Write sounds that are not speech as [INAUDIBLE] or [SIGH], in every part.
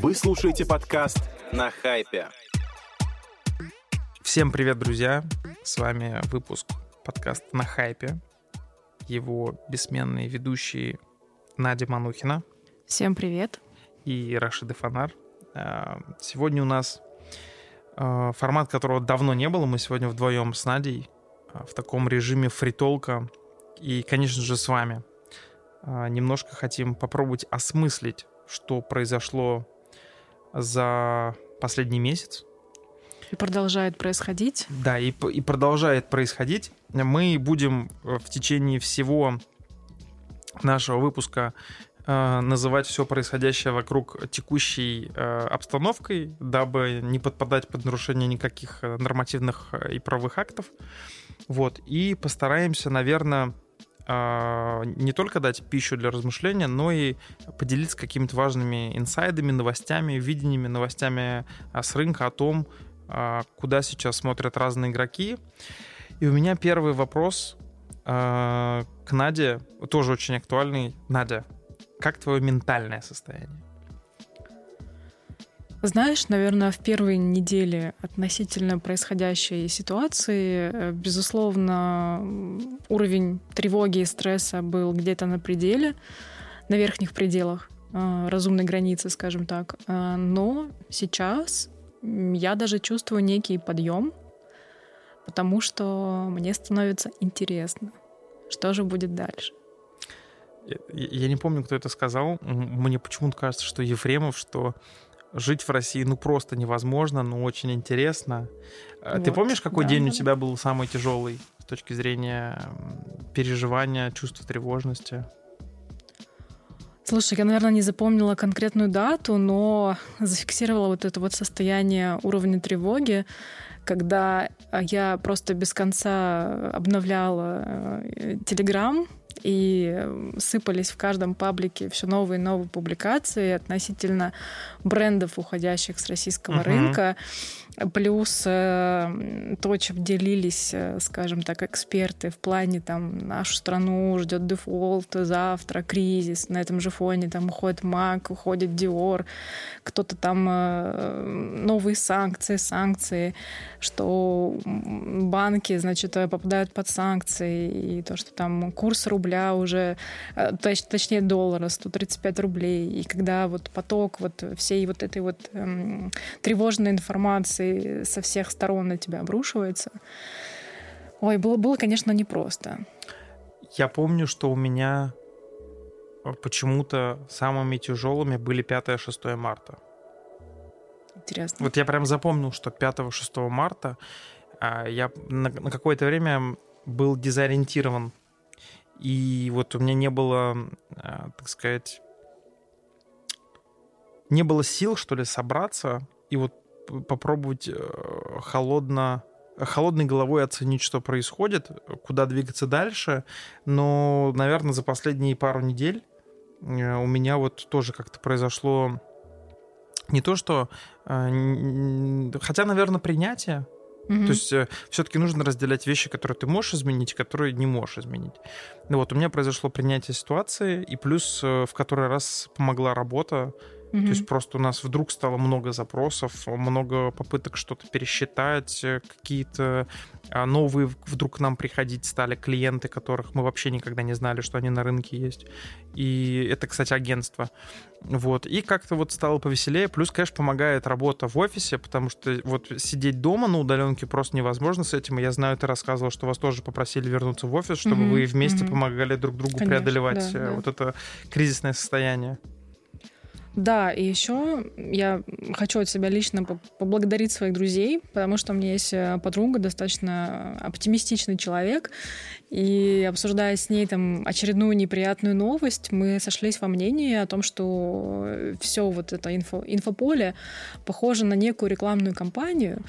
Вы слушаете подкаст на хайпе. Всем привет, друзья! С вами выпуск подкаста на хайпе. Его бессменные ведущие Надя Манухина. Всем привет. И Рашида Фонар. А, сегодня у нас а, формат, которого давно не было. Мы сегодня вдвоем с Надей а, в таком режиме фритолка. И, конечно же, с вами. Немножко хотим попробовать осмыслить, что произошло за последний месяц. И продолжает происходить. Да, и, и продолжает происходить. Мы будем в течение всего нашего выпуска э, называть все происходящее вокруг текущей э, обстановкой, дабы не подпадать под нарушение никаких э, нормативных э, и правовых актов. Вот. И постараемся, наверное, э, не только дать пищу для размышления, но и поделиться какими-то важными инсайдами, новостями, видениями, новостями э, с рынка о том, э, куда сейчас смотрят разные игроки. И у меня первый вопрос к Наде, тоже очень актуальный. Надя, как твое ментальное состояние? Знаешь, наверное, в первой неделе относительно происходящей ситуации, э, безусловно, уровень тревоги и стресса был где-то на пределе, на верхних пределах э, разумной границы, скажем так. Э, но сейчас я даже чувствую некий подъем, потому что мне становится интересно, что же будет дальше. Я не помню, кто это сказал. Мне почему-то кажется, что Ефремов, что жить в России ну просто невозможно, но очень интересно. А вот, Ты помнишь, какой да, день да. у тебя был самый тяжелый с точки зрения переживания, чувства тревожности? Слушай, я, наверное, не запомнила конкретную дату, но зафиксировала вот это вот состояние уровня тревоги, когда я просто без конца обновляла Телеграм, э, и сыпались в каждом паблике все новые и новые публикации относительно брендов, уходящих с российского uh-huh. рынка. Плюс э, то, чем делились, э, скажем так, эксперты в плане там нашу страну ждет дефолт, завтра кризис, на этом же фоне там уходит МАК, уходит Диор, кто-то там э, новые санкции, санкции, что банки, значит, попадают под санкции, и то, что там курс рубля уже, точ, точнее доллара, 135 рублей, и когда вот поток вот всей вот этой вот эм, тревожной информации со всех сторон на тебя обрушивается. Ой, было, было, конечно, непросто. Я помню, что у меня э, почему-то самыми тяжелыми были 5-6 марта. Интересно. Вот я прям запомнил, что 5-6 марта а, я на, на какое-то время был дезориентирован. И вот у меня не было, а, так сказать, не было сил, что ли, собраться и вот попробовать э, холодно холодной головой оценить, что происходит, куда двигаться дальше. Но, наверное, за последние пару недель э, у меня вот тоже как-то произошло не то, что... Э, хотя, наверное, принятие. Mm-hmm. То есть все-таки нужно разделять вещи, которые ты можешь изменить, и которые не можешь изменить. Ну вот, у меня произошло принятие ситуации, и плюс в который раз помогла работа, Mm-hmm. То есть просто у нас вдруг стало много запросов, много попыток что-то пересчитать, э, какие-то а, новые вдруг к нам приходить стали клиенты, которых мы вообще никогда не знали, что они на рынке есть. И это, кстати, агентство. Вот. И как-то вот стало повеселее. Плюс, конечно, помогает работа в офисе, потому что вот сидеть дома на удаленке просто невозможно с этим. И я знаю, ты рассказывал, что вас тоже попросили вернуться в офис, чтобы mm-hmm. вы вместе mm-hmm. помогали друг другу конечно, преодолевать да, э, вот да. это кризисное состояние. Да, и еще я хочу от себя лично поблагодарить своих друзей, потому что у меня есть э, подруга, достаточно оптимистичный человек, и обсуждая с ней там очередную неприятную новость, мы сошлись во мнении о том, что все вот это инфо, инфополе похоже на некую рекламную кампанию,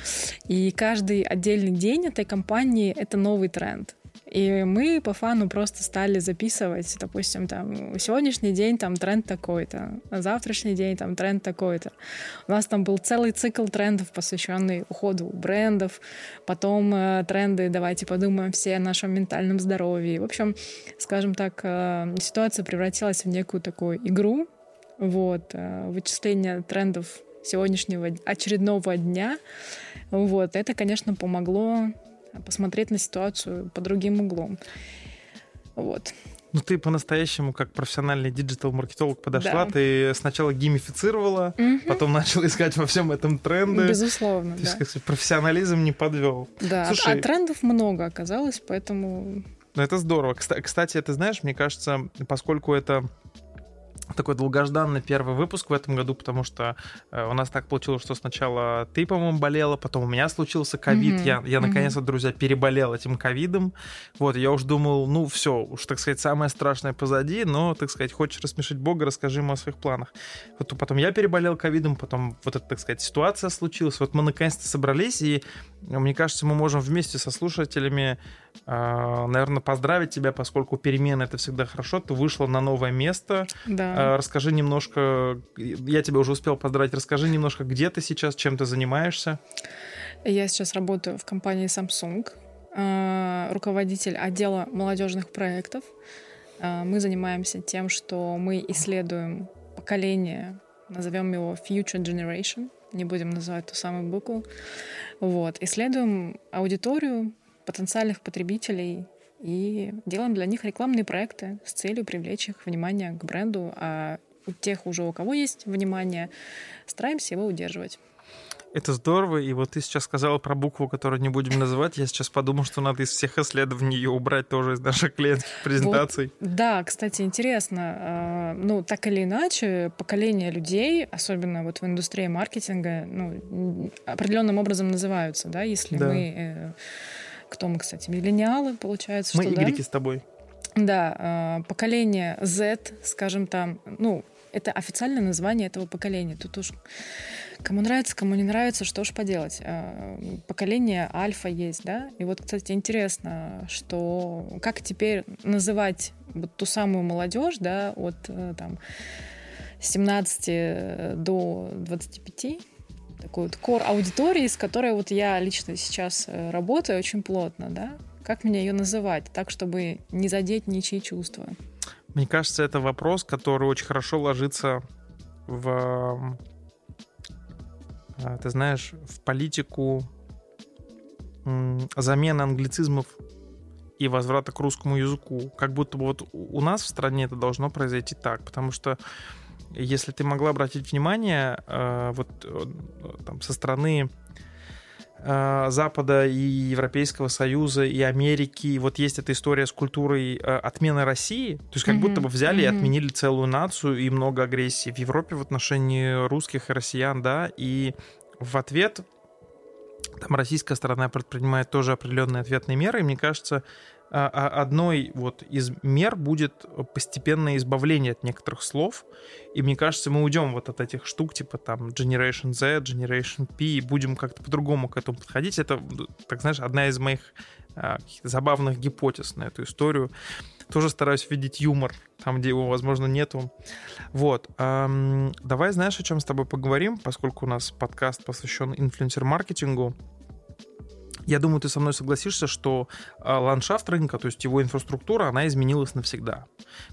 и каждый отдельный день этой кампании — это новый тренд. И мы по фану просто стали записывать, допустим, там, сегодняшний день там тренд такой-то, а завтрашний день там тренд такой-то. У нас там был целый цикл трендов, посвященный уходу брендов, потом э, тренды, давайте подумаем все о нашем ментальном здоровье. В общем, скажем так, э, ситуация превратилась в некую такую игру, вот, э, вычисление трендов сегодняшнего очередного дня. Вот, это, конечно, помогло посмотреть на ситуацию по другим углом. Вот. Ну, ты по-настоящему, как профессиональный диджитал-маркетолог подошла, да. ты сначала геймифицировала, угу. потом начала искать во всем этом тренды. Безусловно, То да. есть, как профессионализм не подвел. Да, Слушай, а трендов много оказалось, поэтому... Ну, это здорово. Кстати, ты знаешь, мне кажется, поскольку это такой долгожданный первый выпуск в этом году, потому что э, у нас так получилось, что сначала ты, по-моему, болела, потом у меня случился ковид. Mm-hmm. Я, я наконец-то, друзья, переболел этим ковидом. Вот, я уж думал, ну все, уж, так сказать, самое страшное позади, но, так сказать, хочешь рассмешить Бога, расскажи ему о своих планах. Вот потом я переболел ковидом, потом вот эта, так сказать, ситуация случилась. Вот мы наконец-то собрались, и мне кажется, мы можем вместе со слушателями наверное, поздравить тебя, поскольку перемены это всегда хорошо. Ты вышла на новое место. Да. А, расскажи немножко, я тебя уже успел поздравить, расскажи немножко, где ты сейчас, чем ты занимаешься. Я сейчас работаю в компании Samsung, а, руководитель отдела молодежных проектов. Мы занимаемся тем, что мы исследуем поколение, назовем его Future Generation, не будем называть ту самую букву. Вот. Исследуем аудиторию, потенциальных потребителей и делаем для них рекламные проекты с целью привлечь их внимание к бренду, а у тех уже, у кого есть внимание, стараемся его удерживать. Это здорово, и вот ты сейчас сказала про букву, которую не будем называть. Я сейчас подумал, что надо из всех исследований ее убрать тоже из наших клиентских презентаций. Вот, да, кстати, интересно. А, ну, так или иначе, поколение людей, особенно вот в индустрии маркетинга, ну, определенным образом называются, да, если да. мы э, кто мы, кстати, миллениалы, получается, мы что, игреки да? с тобой. Да, а, поколение Z, скажем там, ну, это официальное название этого поколения. Тут уж кому нравится, кому не нравится, что ж поделать. А, поколение альфа есть, да? И вот, кстати, интересно, что как теперь называть вот ту самую молодежь, да, от э, там 17 до 25, такой вот кор аудитории, с которой вот я лично сейчас э, работаю очень плотно, да? Как мне ее называть, так, чтобы не задеть ничьи чувства? Мне кажется, это вопрос, который очень хорошо ложится в, а, ты знаешь, в политику замены англицизмов и возврата к русскому языку. Как будто бы вот у нас в стране это должно произойти так, потому что если ты могла обратить внимание, э, вот э, там со стороны э, Запада и Европейского Союза и Америки. И вот есть эта история с культурой отмены России. То есть как mm-hmm. будто бы взяли mm-hmm. и отменили целую нацию и много агрессии в Европе в отношении русских и россиян, да. И в ответ там российская сторона предпринимает тоже определенные ответные меры. И мне кажется, одной вот из мер будет постепенное избавление от некоторых слов. И мне кажется, мы уйдем вот от этих штук, типа там Generation Z, Generation P, и будем как-то по-другому к этому подходить. Это, так знаешь, одна из моих а, забавных гипотез на эту историю. Тоже стараюсь видеть юмор там, где его, возможно, нету. Вот. Давай, знаешь, о чем с тобой поговорим, поскольку у нас подкаст посвящен инфлюенсер-маркетингу. Я думаю, ты со мной согласишься, что а, ландшафт рынка, то есть его инфраструктура, она изменилась навсегда.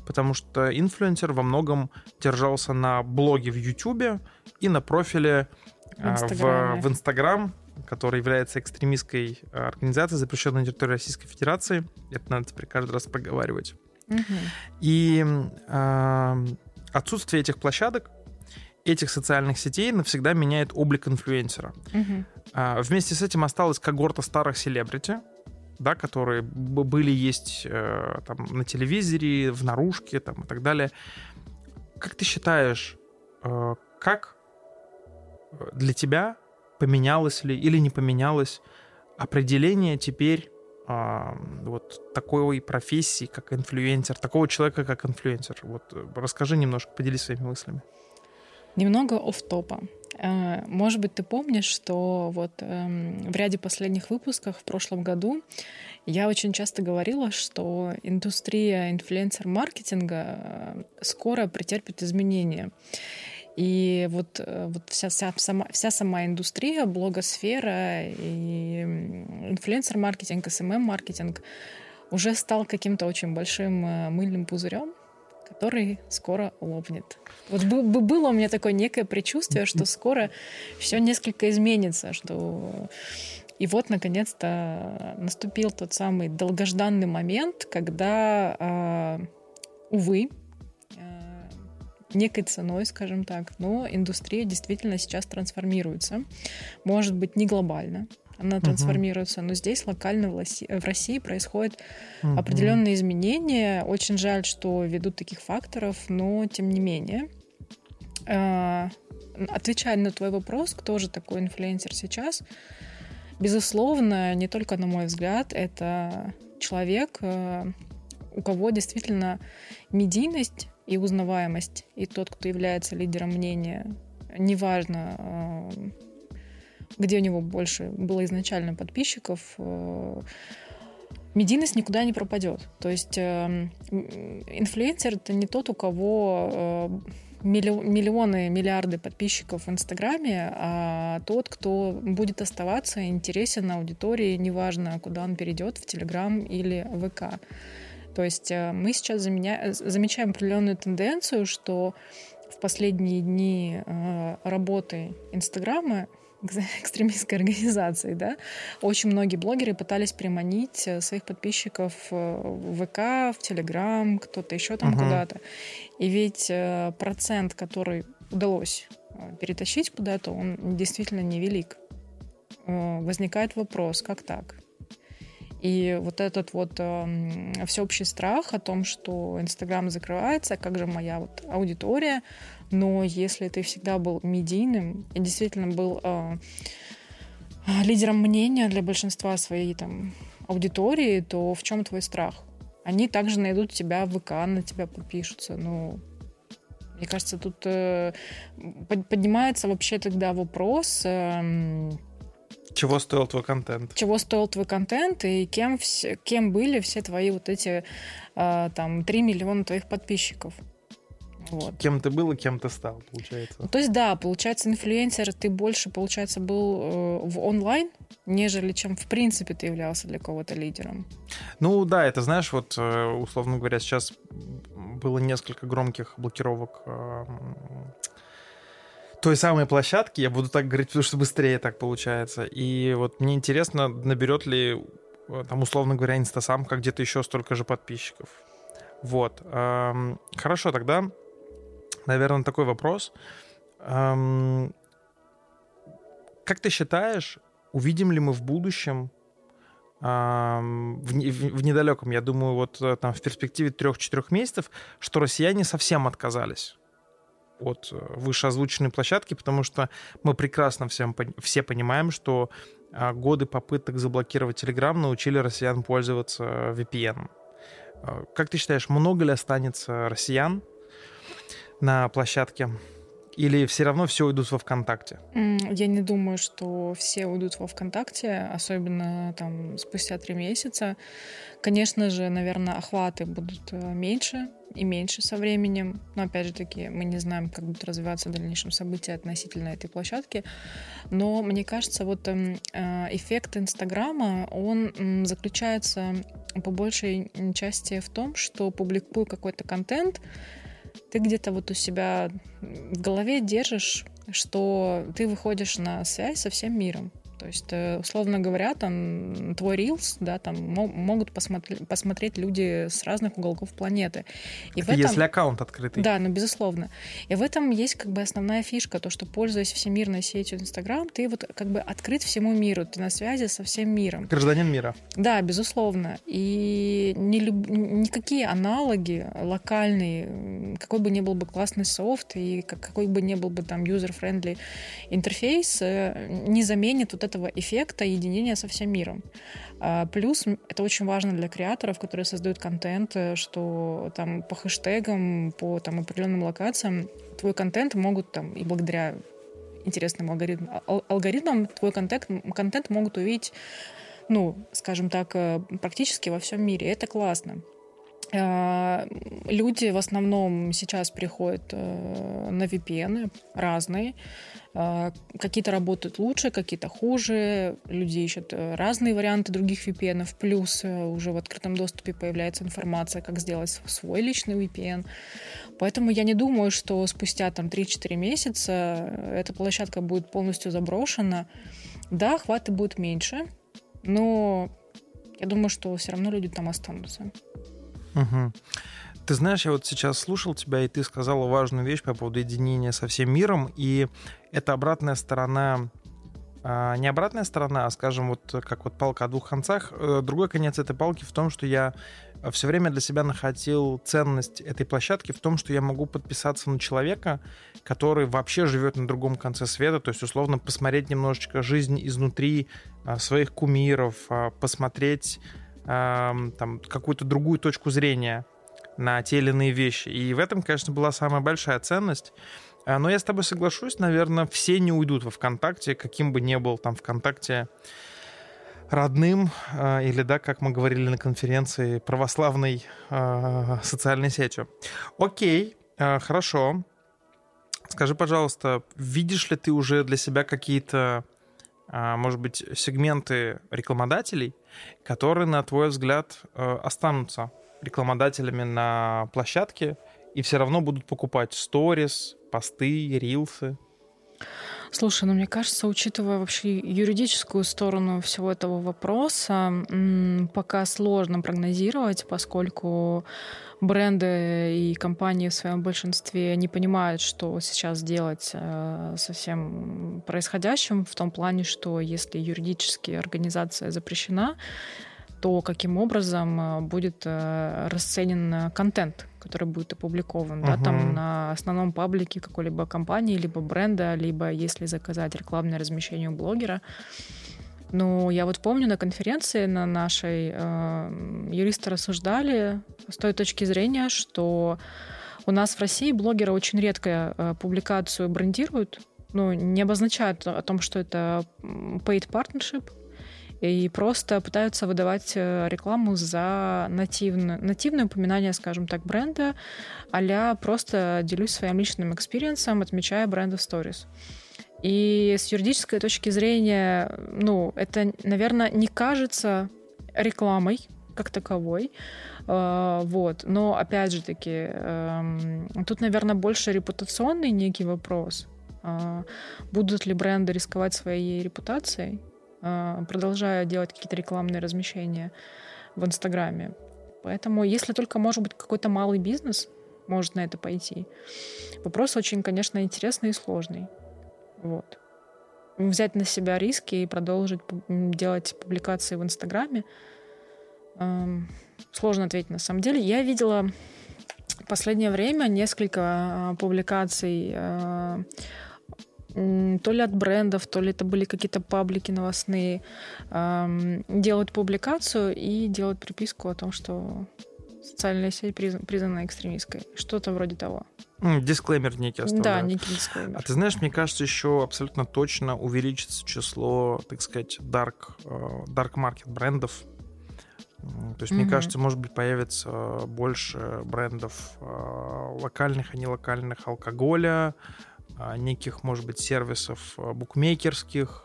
Потому что инфлюенсер во многом держался на блоге в YouTube и на профиле в, в Instagram, который является экстремистской а, организацией, запрещенной на территории Российской Федерации. Это надо теперь каждый раз проговаривать. Угу. И э, отсутствие этих площадок этих социальных сетей навсегда меняет облик инфлюенсера. Угу. А, вместе с этим осталась когорта старых селебрити, да, которые были есть э, там, на телевизоре, в наружке там, и так далее. Как ты считаешь, э, как для тебя поменялось ли или не поменялось определение теперь э, вот такой профессии, как инфлюенсер, такого человека, как инфлюенсер? Вот э, расскажи немножко, поделись своими мыслями. Немного оф-топа. Э, может быть, ты помнишь, что вот эм, в ряде последних выпусков в прошлом году я очень часто говорила, что индустрия инфлюенсер-маркетинга э, скоро претерпит изменения. И вот, э, вот вся, вся, сама, вся сама индустрия, блогосфера и инфлюенсер-маркетинг, SMM-маркетинг уже стал каким-то очень большим мыльным пузырем, который скоро лопнет. Вот было у меня такое некое предчувствие, что скоро все несколько изменится, что и вот, наконец-то, наступил тот самый долгожданный момент, когда, э, увы, э, некой ценой, скажем так, но индустрия действительно сейчас трансформируется. Может быть, не глобально, она трансформируется, но здесь локально в России, в России происходят определенные изменения. Очень жаль, что ввиду таких факторов, но тем не менее. Э, отвечая на твой вопрос, кто же такой инфлюенсер сейчас, Безусловно, не только на мой взгляд, это человек, э, у кого действительно медийность и узнаваемость, и тот, кто является лидером мнения, неважно, э, где у него больше было изначально подписчиков, э, медийность никуда не пропадет. То есть инфлюенсер это не тот, у кого миллионы, миллиарды подписчиков в Инстаграме, а тот, кто будет оставаться интересен аудитории, неважно, куда он перейдет, в Телеграм или ВК. То есть э, мы сейчас заменя... замечаем определенную тенденцию, что в последние дни э, работы Инстаграма [LAUGHS] экстремистской организации, да, очень многие блогеры пытались приманить э, своих подписчиков в ВК, в Телеграм, кто-то еще там uh-huh. куда-то. И ведь э, процент, который удалось э, перетащить куда-то, он действительно невелик. Возникает вопрос, как так? И вот этот вот э, всеобщий страх о том, что Инстаграм закрывается, как же моя вот аудитория, но если ты всегда был медийным и действительно был э, лидером мнения для большинства своей там аудитории, то в чем твой страх? Они также найдут тебя в ВК, на тебя подпишутся. Ну, мне кажется, тут э, поднимается вообще тогда вопрос... Э, чего стоил твой контент? Чего стоил твой контент и кем, все, кем были все твои вот эти э, там 3 миллиона твоих подписчиков? Вот. Кем ты был и кем ты стал, получается. Ну, то есть, да, получается, инфлюенсер ты больше, получается, был э, в онлайн, нежели чем, в принципе, ты являлся для кого-то лидером. Ну, да, это, знаешь, вот, э, условно говоря, сейчас было несколько громких блокировок э, той самой площадки, я буду так говорить, потому что быстрее так получается. И вот мне интересно, наберет ли, э, там, условно говоря, инстасамка где-то еще столько же подписчиков. Вот. Хорошо, тогда наверное, такой вопрос. Как ты считаешь, увидим ли мы в будущем, в, в, в недалеком, я думаю, вот э, там в перспективе трех-четырех месяцев, что россияне совсем отказались от э, вышеозвученной площадки, потому что мы прекрасно всем, все понимаем, что э, годы попыток заблокировать Telegram научили россиян пользоваться VPN. Как ты считаешь, много ли останется россиян, на площадке? Или все равно все уйдут во ВКонтакте? Я не думаю, что все уйдут во ВКонтакте, особенно там спустя три месяца. Конечно же, наверное, охваты будут э, меньше и меньше со временем. Но опять же таки, мы не знаем, как будут развиваться в дальнейшем события относительно этой площадки. Но мне кажется, вот эм, э, эффект Инстаграма, он заключается по большей части в том, что публикую какой-то контент, ты где-то вот у себя в голове держишь, что ты выходишь на связь со всем миром. То есть, э, условно говоря, там твой Reels, да, там могут посмотреть, посмотреть люди с разных уголков планеты. И Это в этом, если аккаунт открытый. Да, ну, безусловно. И в этом есть как бы основная фишка, то, что, пользуясь всемирной сетью Инстаграм, ты вот как бы открыт всему миру, ты на связи со всем миром. Гражданин мира. Да, безусловно. И не люб... никакие аналоги локальные, какой бы ни был бы классный софт, и какой бы ни был бы там user-friendly интерфейс, э, не заменит вот этого эффекта единения со всем миром. А, плюс это очень важно для креаторов, которые создают контент, э, что там по хэштегам, по там, определенным локациям твой контент могут там и благодаря интересным алгоритм, алгоритмам твой контент, контент могут увидеть, ну, скажем так, э, практически во всем мире. Это классно. Э, люди в основном сейчас приходят э, на VPN разные. Э, какие-то работают лучше, какие-то хуже. Люди ищут разные варианты других VPN. Плюс уже в открытом доступе появляется информация, как сделать свой личный VPN. Поэтому я не думаю, что спустя там 3-4 месяца эта площадка будет полностью заброшена. Да, хваты будут меньше, но я думаю, что все равно люди там останутся. Угу. Ты знаешь, я вот сейчас слушал тебя, и ты сказала важную вещь по поводу единения со всем миром, и это обратная сторона а, не обратная сторона, а, скажем, вот как вот палка о двух концах. Э, другой конец этой палки в том, что я все время для себя находил ценность этой площадки в том, что я могу подписаться на человека, который вообще живет на другом конце света, то есть, условно, посмотреть немножечко жизнь изнутри а, своих кумиров, а, посмотреть там, какую-то другую точку зрения на те или иные вещи. И в этом, конечно, была самая большая ценность. А, но я с тобой соглашусь, наверное, все не уйдут во ВКонтакте, каким бы ни был там ВКонтакте родным, а, или, да, как мы говорили на конференции, православной э, социальной сетью. Окей, э, хорошо. Скажи, пожалуйста, видишь ли ты уже для себя какие-то а, может быть, сегменты рекламодателей, которые, на твой взгляд, э, останутся рекламодателями на площадке и все равно будут покупать сторис, посты, рилсы? Слушай, ну мне кажется, учитывая вообще юридическую сторону всего этого вопроса, пока сложно прогнозировать, поскольку бренды и компании в своем большинстве не понимают, что сейчас делать э, со всем происходящим, в том плане, что если юридически организация запрещена, то каким образом э, будет э, расценен контент, который будет опубликован, uh-huh. да, там на основном паблике какой-либо компании, либо бренда, либо если заказать рекламное размещение у блогера. Ну, я вот помню на конференции на нашей э, юристы рассуждали с той точки зрения, что у нас в России блогеры очень редко э, публикацию брендируют, ну, не обозначают о том, что это paid partnership, и просто пытаются выдавать э, рекламу за нативное, нативное упоминание, скажем так, бренда, а просто делюсь своим личным experience ом, отмечая бренды в сторис. И с юридической точки зрения, ну, это, наверное, не кажется рекламой как таковой. Э, вот. Но, опять же таки, эм, тут, наверное, больше репутационный некий вопрос. Э, будут ли бренды рисковать своей репутацией, э, продолжая делать какие-то рекламные размещения в Инстаграме? Поэтому, если только, может быть, какой-то малый бизнес может на это пойти, вопрос очень, конечно, интересный и сложный. Вот. Взять на себя риски и продолжить делать публикации в Инстаграме. Сложно ответить на самом деле. Я видела в последнее время несколько а, публикаций а, то ли от брендов, то ли это были какие-то паблики новостные, делают публикацию и делают приписку о том, что социальная сеть признана экстремистской. Что-то вроде того. Дисклеймер некий оставляют. Да, некий дисклеймер. А ты знаешь, мне кажется, еще абсолютно точно увеличится число, так сказать, dark, э, dark market брендов. То есть, mm-hmm. мне кажется, может быть, появится больше брендов э, локальных, а не локальных алкоголя, неких, может быть, сервисов э, букмекерских,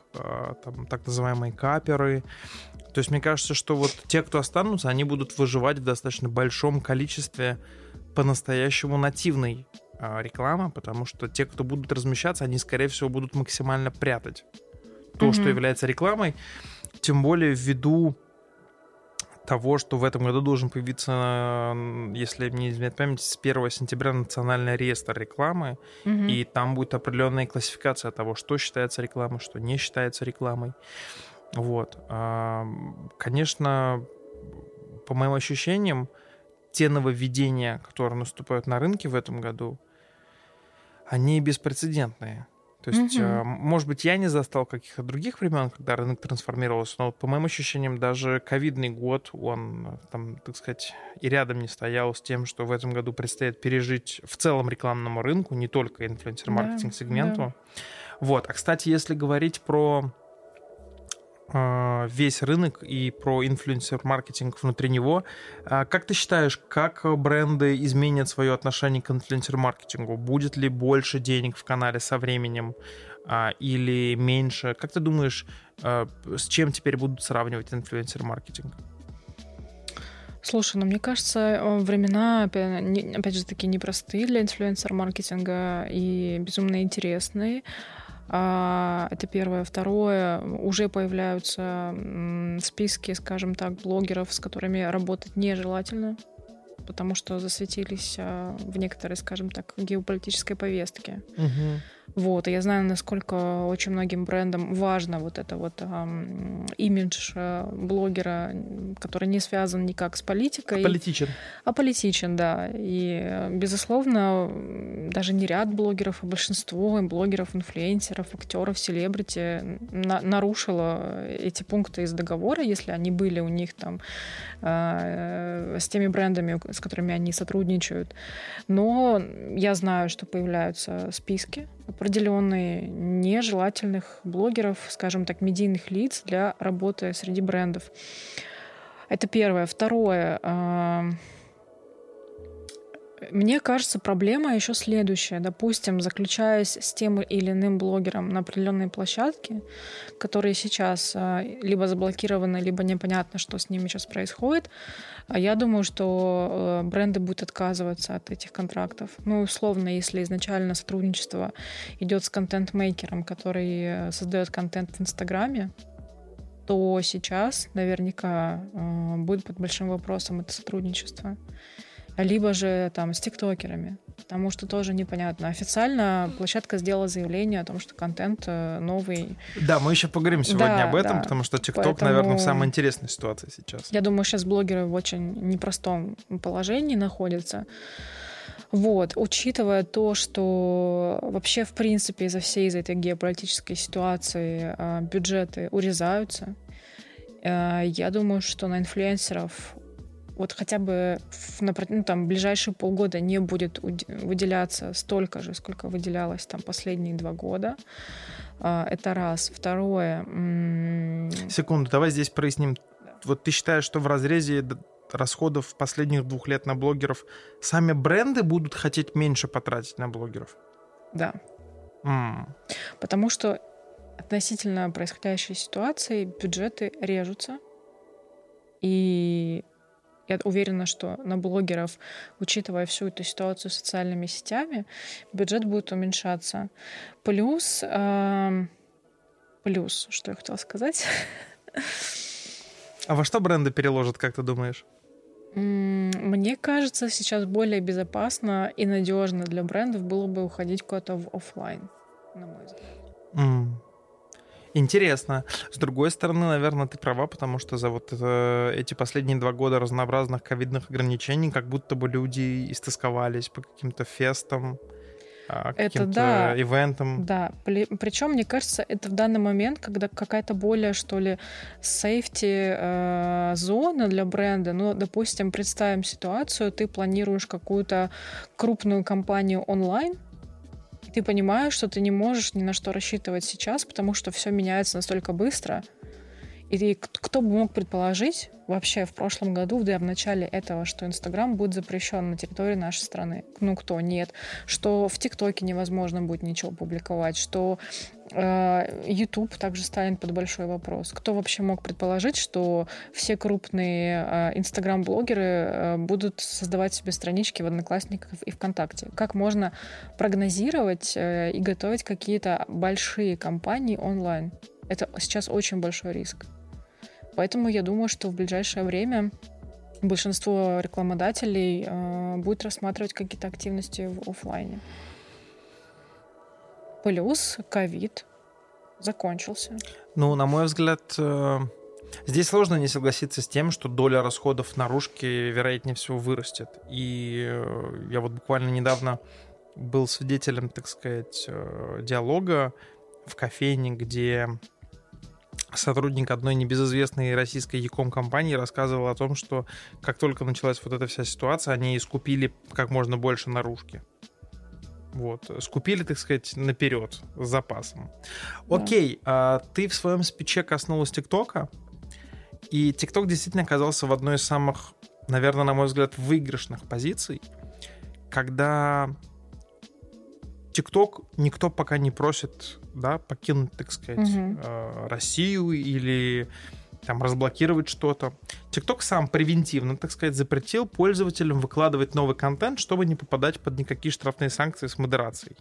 там, так называемые каперы. То есть мне кажется, что вот те, кто останутся, они будут выживать в достаточно большом количестве по-настоящему нативной э, рекламы, потому что те, кто будут размещаться, они, скорее всего, будут максимально прятать то, mm-hmm. что является рекламой. Тем более ввиду того, что в этом году должен появиться, если мне изменяет память, с 1 сентября национальный реестр рекламы, mm-hmm. и там будет определенная классификация того, что считается рекламой, что не считается рекламой. Вот. Конечно, по моим ощущениям, те нововведения, которые наступают на рынке в этом году, они беспрецедентные. То есть, угу. может быть, я не застал каких-то других времен, когда рынок трансформировался, но вот, по моим ощущениям, даже ковидный год, он, там, так сказать, и рядом не стоял с тем, что в этом году предстоит пережить в целом рекламному рынку, не только инфлюенсер-маркетинг-сегменту. Да, да. Вот. А, кстати, если говорить про весь рынок и про инфлюенсер-маркетинг внутри него. А как ты считаешь, как бренды изменят свое отношение к инфлюенсер-маркетингу? Будет ли больше денег в канале со временем а, или меньше? Как ты думаешь, с чем теперь будут сравнивать инфлюенсер-маркетинг? Слушай, ну мне кажется, э, времена, опять же, таки непростые для инфлюенсер-маркетинга и безумно интересные. А, это первое. Второе, уже появляются списки, скажем так, блогеров, с которыми работать нежелательно, потому что засветились а, в некоторой, скажем так, геополитической повестке. Угу. Вот, и я знаю, насколько очень многим брендам важно вот это вот эм, имидж э, блогера, который не связан никак с политикой. Политичен. А политичен, да. И, безусловно, даже не ряд блогеров, а большинство блогеров, инфлюенсеров, актеров, селебрити на нарушило эти пункты из договора, если они были у них там э, с теми брендами, с которыми они сотрудничают. Но я знаю, что появляются списки определенные нежелательных блогеров, скажем так, медийных лиц для работы среди брендов. Это первое. Второе. Мне кажется, проблема еще следующая. Допустим, заключаясь с тем или иным блогером на определенной площадке, которые сейчас а, либо заблокированы, либо непонятно, что с ними сейчас происходит, а я думаю, что э, бренды будут отказываться от этих контрактов. Ну, условно, если изначально сотрудничество идет с контент-мейкером, который э, создает контент в Инстаграме, то сейчас наверняка э, будет под большим вопросом это сотрудничество либо же там с тиктокерами, потому что тоже непонятно. Официально площадка сделала заявление о том, что контент э, новый. Да, мы еще поговорим сегодня да, об этом, да. потому что тикток, Поэтому... наверное, в самой интересной ситуации сейчас. Я думаю, сейчас блогеры в очень непростом положении находятся. Вот, учитывая то, что вообще, в принципе, из-за всей из этой геополитической ситуации э, бюджеты урезаются, э, я думаю, что на инфлюенсеров вот хотя бы в ну, там, ближайшие полгода не будет выделяться столько же, сколько выделялось там последние два года. А, это раз. Второе. Секунду, давай здесь проясним. Вот ты считаешь, что в разрезе расходов последних двух лет на блогеров сами бренды будут хотеть меньше потратить на блогеров? Да. Mm. Потому что относительно происходящей ситуации бюджеты режутся, и я уверена, что на блогеров, учитывая всю эту ситуацию с социальными сетями, бюджет будет уменьшаться. Плюс, э, плюс, что я хотела сказать. А во что бренды переложат, как ты думаешь? Мне кажется, сейчас более безопасно и надежно для брендов было бы уходить куда-то в офлайн, на мой взгляд. Mm. Интересно. С другой стороны, наверное, ты права, потому что за вот это, эти последние два года разнообразных ковидных ограничений как будто бы люди истосковались по каким-то фестам, а, каким-то это да, ивентам. Да, причем, мне кажется, это в данный момент, когда какая-то более, что ли, сейфти э, зона для бренда. Ну, допустим, представим ситуацию, ты планируешь какую-то крупную компанию онлайн, ты понимаешь, что ты не можешь ни на что рассчитывать сейчас, потому что все меняется настолько быстро. И кто бы мог предположить вообще в прошлом году, да, в начале этого, что Инстаграм будет запрещен на территории нашей страны? Ну, кто? Нет. Что в ТикТоке невозможно будет ничего публиковать, что YouTube также станет под большой вопрос. Кто вообще мог предположить, что все крупные э, Инстаграм-блогеры э, будут создавать себе странички в Одноклассниках и ВКонтакте? Как можно прогнозировать и готовить какие-то большие компании онлайн? Это сейчас очень большой риск. Поэтому я думаю, что в ближайшее время большинство рекламодателей э, будет рассматривать какие-то активности в офлайне. Плюс ковид закончился. Ну, на мой взгляд, э, здесь сложно не согласиться с тем, что доля расходов наружки, вероятнее всего, вырастет. И э, я вот буквально недавно был свидетелем, так сказать, э, диалога в кофейне, где сотрудник одной небезызвестной российской яком компании рассказывал о том, что как только началась вот эта вся ситуация, они искупили как можно больше наружки. Вот, скупили, так сказать, наперед, с запасом. Окей, да. а ты в своем спиче коснулась ТикТока, и ТикТок действительно оказался в одной из самых, наверное, на мой взгляд, выигрышных позиций, когда ТикТок никто пока не просит, да, покинуть, так сказать, угу. Россию или там разблокировать что-то. TikTok сам превентивно, так сказать, запретил пользователям выкладывать новый контент, чтобы не попадать под никакие штрафные санкции с модерацией.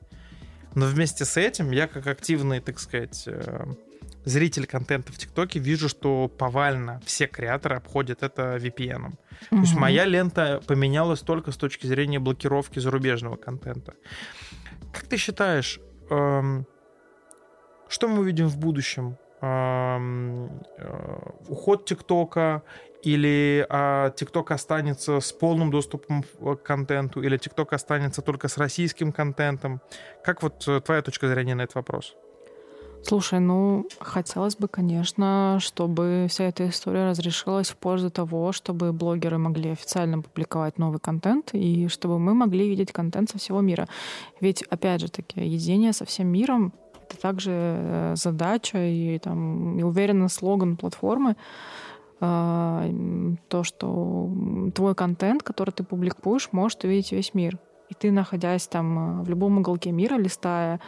Но вместе с этим я как активный, так сказать, э, зритель контента в ТикТоке вижу, что повально все креаторы обходят это VPN. Mm-hmm. То есть моя лента поменялась только с точки зрения блокировки зарубежного контента. Как ты считаешь, эм, что мы увидим в будущем? Э, уход ТикТока или а, ТикТок останется с полным доступом к контенту, или ТикТок останется только с российским контентом? Как вот э, твоя точка зрения на этот вопрос? Слушай, ну, хотелось бы, конечно, чтобы вся эта история разрешилась в пользу того, чтобы блогеры могли официально публиковать новый контент, и чтобы мы могли видеть контент со всего мира. Ведь, опять же таки, единение со всем миром это также э, задача и, там, и уверенно слоган платформы, а, то, что твой контент, который ты публикуешь, может увидеть весь мир. И ты, находясь там э, в любом уголке мира, листая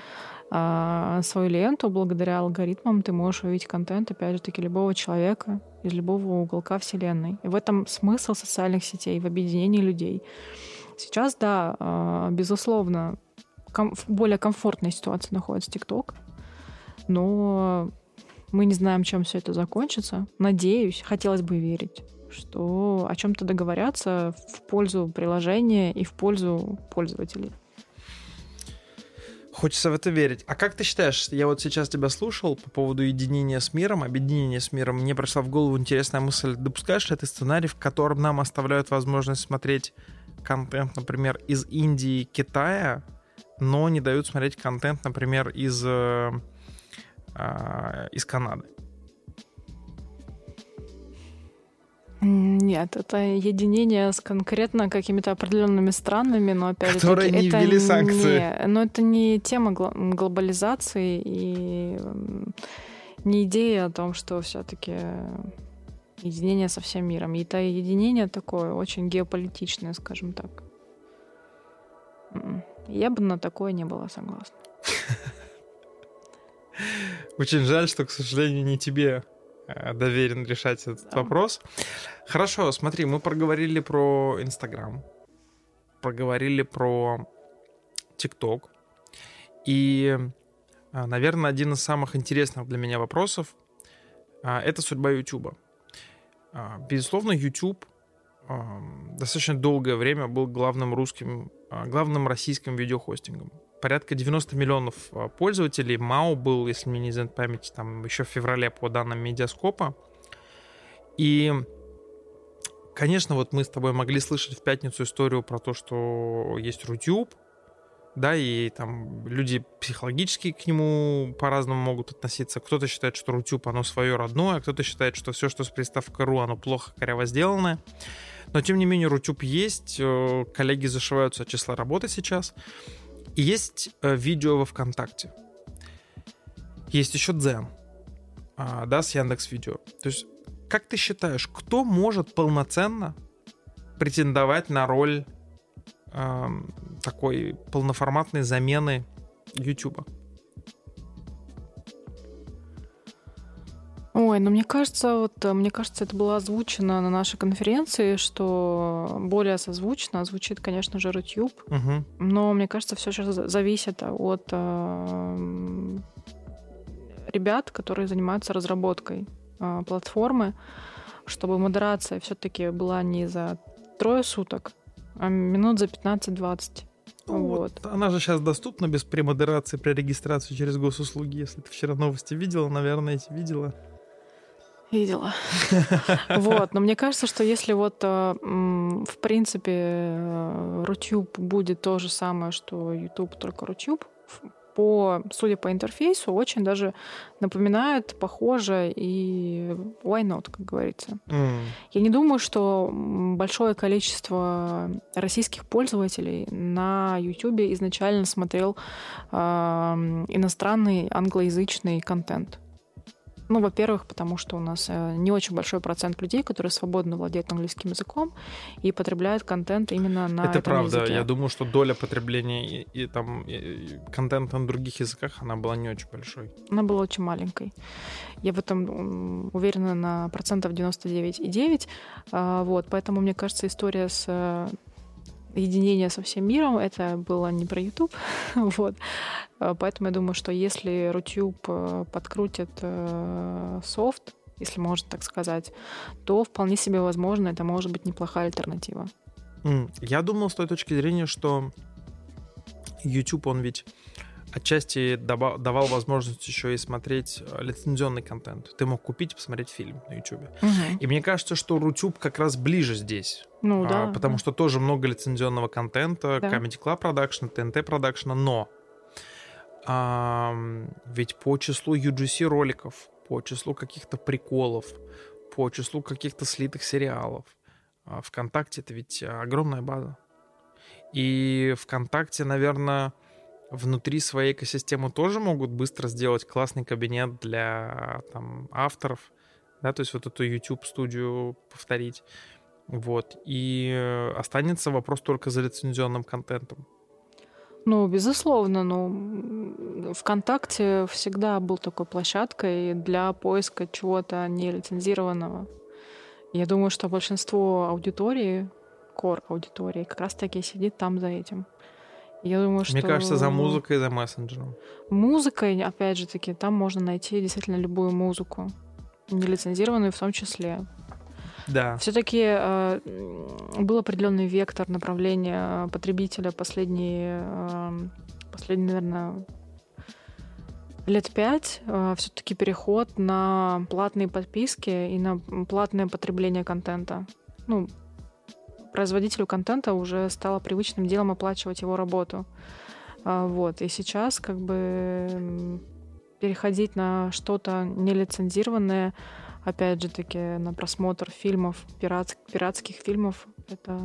а, свою ленту, благодаря алгоритмам ты можешь увидеть контент, опять же таки, любого человека из любого уголка Вселенной. И в этом смысл социальных сетей, в объединении людей. Сейчас, да, а, безусловно, ком- в более комфортной ситуации находится ТикТок, но мы не знаем, чем все это закончится. Надеюсь, хотелось бы верить, что о чем-то договорятся в пользу приложения и в пользу пользователей. Хочется в это верить. А как ты считаешь, я вот сейчас тебя слушал по поводу единения с миром, объединения с миром, мне пришла в голову интересная мысль. Допускаешь ли ты сценарий, в котором нам оставляют возможность смотреть контент, например, из Индии, Китая, но не дают смотреть контент, например, из, э, э, из Канады. Нет, это единение с конкретно какими-то определенными странами, но опять же Которые не это ввели санкции. Не, но это не тема глобализации и не идея о том, что все-таки единение со всем миром. И это единение такое очень геополитичное, скажем так. Я бы на такое не была согласна. [LAUGHS] Очень жаль, что, к сожалению, не тебе э, доверен решать этот да. вопрос. Хорошо, смотри, мы проговорили про Инстаграм, проговорили про ТикТок. И, э, наверное, один из самых интересных для меня вопросов э, — это судьба Ютуба. Безусловно, YouTube достаточно долгое время был главным русским, главным российским видеохостингом. Порядка 90 миллионов а, пользователей. МАУ был, если мне не изменит память, там еще в феврале по данным Медиаскопа. И, конечно, вот мы с тобой могли слышать в пятницу историю про то, что есть Рутюб, да, и там люди психологически к нему по-разному могут относиться. Кто-то считает, что Рутюб, оно свое родное, а кто-то считает, что все, что с приставкой .ру, оно плохо, коряво сделанное. Но, тем не менее, Рутюб есть, э, коллеги зашиваются от числа работы сейчас. Есть э, видео во ВКонтакте. Есть еще Дзен, а, да, с Яндекс Видео. То есть, как ты считаешь, кто может полноценно претендовать на роль э, такой полноформатной замены YouTube? Ой, ну мне кажется, вот мне кажется, это было озвучено на нашей конференции, что более созвучно звучит, конечно же, Рутюб. Угу. Но мне кажется, все сейчас зависит от э, ребят, которые занимаются разработкой э, платформы, чтобы модерация все-таки была не за трое суток, а минут за 15-20. Ну, вот. вот. Она же сейчас доступна без премодерации при регистрации через госуслуги. Если ты вчера новости видела, наверное, эти видела. Видела. [LAUGHS] Вот. Но мне кажется, что если вот, э, в принципе, э, Рутюб будет то же самое, что YouTube, только Рутюб, по, судя по интерфейсу, очень даже напоминает, похоже, и why not, как говорится. М. Я не думаю, что большое количество российских пользователей на YouTube изначально смотрел ам, иностранный англоязычный контент. Ну, во-первых, потому что у нас э, не очень большой процент людей, которые свободно владеют английским языком и потребляют контент именно на Это этом правда. языке. Я думаю, что доля потребления и, и там и- и контента на других языках, она была не очень большой. Она была очень маленькой. Я в этом уверена на процентов 99,9. А, Вот, поэтому, мне кажется, история с э, единение со всем миром, это было не про YouTube. [LAUGHS] вот. А, Поэтому я думаю, что если Рутюб э, подкрутит э, софт, если можно так сказать, то вполне себе возможно, это может быть неплохая альтернатива. Я думал с той точки зрения, что YouTube, он ведь отчасти давал возможность еще и смотреть э, лицензионный контент. Ты мог купить и посмотреть фильм на YouTube. И мне кажется, что Рутюб как раз ближе здесь. Ну А, да. потому что тоже много лицензионного контента, Да. Comedy Club Production, TNT Production, но ам, ведь по числу UGC роликов, по числу каких-то приколов, по числу каких-то слитых сериалов, а, ВКонтакте это ведь огромная база. И ВКонтакте, наверное, внутри своей экосистемы тоже могут быстро сделать классный кабинет для там, авторов, да, то есть вот эту YouTube-студию повторить. Вот. И э, останется вопрос только за лицензионным контентом. Ну, безусловно, ну, ВКонтакте всегда был такой площадкой для поиска чего-то нелицензированного. Я думаю, что большинство аудитории, кор аудитории, как раз-таки сидит там за этим. Я думаю, что... Мне кажется, за музыкой и за мессенджером. Музыкой, опять же таки, там можно найти действительно любую музыку, нелицензированную в том числе. Да. Все-таки был определенный вектор направления потребителя последние, э, последние, наверное, лет пять. Все-таки переход на платные подписки и на платное потребление контента. Ну, производителю контента уже стало привычным делом оплачивать его работу. А, Вот. И сейчас как бы переходить на что-то нелицензированное, опять же таки, на просмотр фильмов, пират, пиратских фильмов, это,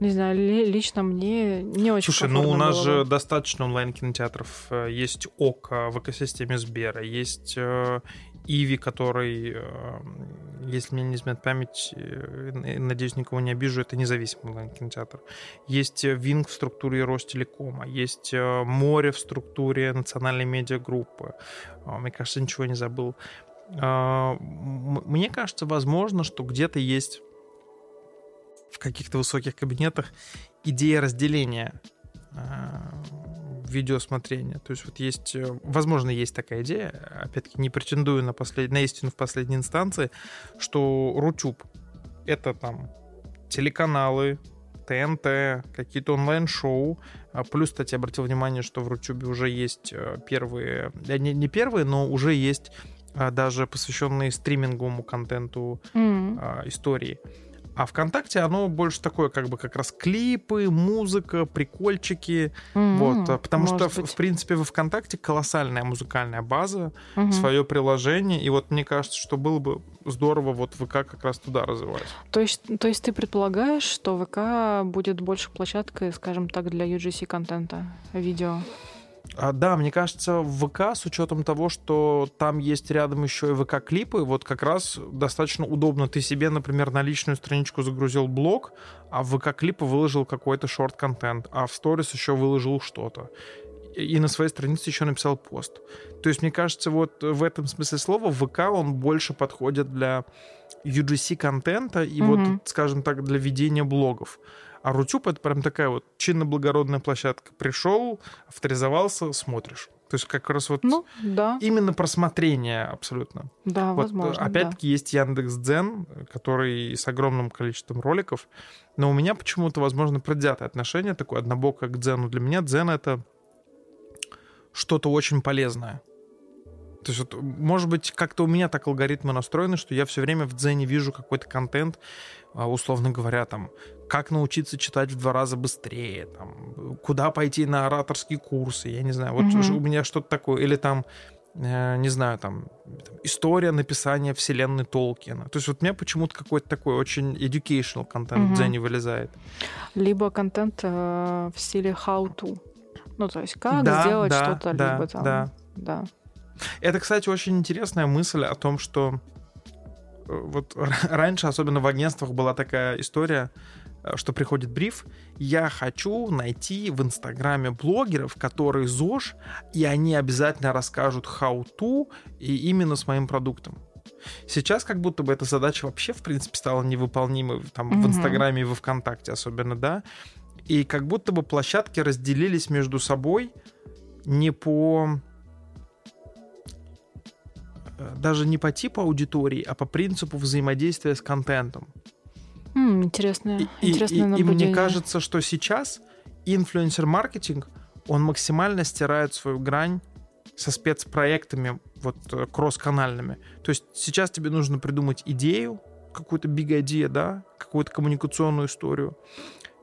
не знаю, ли- лично мне не очень Слушай, ну у нас было же достаточно онлайн-кинотеатров. Э, Есть ОК в экосистеме Сбера, есть э, Иви, который, э, если мне не изменяет память, э, надеюсь, никого не обижу, это независимый онлайн-кинотеатр. Есть э, Винг в структуре Ростелекома, есть э, Море в структуре национальной медиагруппы. Мне кажется, ничего не забыл. Мне кажется, возможно, что где-то есть в каких-то высоких кабинетах идея разделения видеосмотрения. То есть вот есть, э, возможно, есть такая идея, опять-таки не претендую на, послед... на истину в последней инстанции, что Рутюб — это там телеканалы, ТНТ, какие-то онлайн-шоу. А Плюс, кстати, обратил внимание, что в Рутюбе уже есть э, первые, э, не, не первые, но уже есть даже посвященные стриминговому контенту М. а, истории. А ВКонтакте оно больше такое, как бы как раз клипы, музыка, прикольчики. М, Вот, а, потому что, может в, быть. в принципе, во ВКонтакте колоссальная музыкальная база, Мгм. свое приложение. И вот мне кажется, что было бы здорово вот ВК как раз туда развивать. То есть, то есть ты предполагаешь, что ВК будет больше площадкой, скажем так, для UGC контента, видео? А, да, мне кажется, в ВК, с учетом того, что там есть рядом еще и ВК-клипы, вот как раз достаточно удобно. Ты себе, например, на личную страничку загрузил блог, а в ВК-клипы выложил какой-то шорт-контент, а в сторис еще выложил что-то. И на своей странице еще написал пост. То есть, мне кажется, вот в этом смысле слова ВК, он больше подходит для UGC-контента и Мгм. вот, скажем так, для ведения блогов. А Рутюб — это прям такая вот чинно-благородная площадка. Пришел, авторизовался, смотришь. То есть как раз вот Ну, да, именно просмотрение абсолютно. да, Вот, возможно. да. опять-таки есть Яндекс Дзен, который с огромным количеством роликов, но у меня почему-то, возможно, предвзятое отношение такое однобокое к Дзену. Для меня Дзен — это что-то очень полезное. То есть, вот, может быть, как-то у меня так алгоритмы настроены, что я все время в Дзене вижу какой-то контент, а, условно говоря, там, как научиться читать в два раза быстрее, там, куда пойти на ораторские курсы, я не знаю, вот Мгм. у меня что-то такое, или там, э, не знаю, там, история написания вселенной Толкина. То есть вот у меня почему-то какой-то такой очень educational контент Мгм. в Дзене вылезает. Либо контент э, в стиле how to. Ну, то есть, как Да, сделать да, что-то, да, либо там. да. да. Это, кстати, очень интересная мысль о том, что э, вот раньше, особенно в агентствах, была такая история, э, что приходит бриф, я хочу найти в Инстаграме блогеров, которые ЗОЖ, и они обязательно расскажут how to и именно с моим продуктом. Сейчас как будто бы эта задача вообще, в принципе, стала невыполнимой там, в Мгм. Инстаграме и во Вконтакте особенно, да? И как будто бы площадки разделились между собой не по даже не по типу аудитории, а по принципу взаимодействия с контентом. М, интересное, И, и- интересное и- и наблюдение. мне кажется, что сейчас инфлюенсер-маркетинг, он максимально стирает свою грань со спецпроектами вот э, кросс-канальными. То есть сейчас тебе нужно придумать идею, какую-то big idea, да, какую-то коммуникационную историю,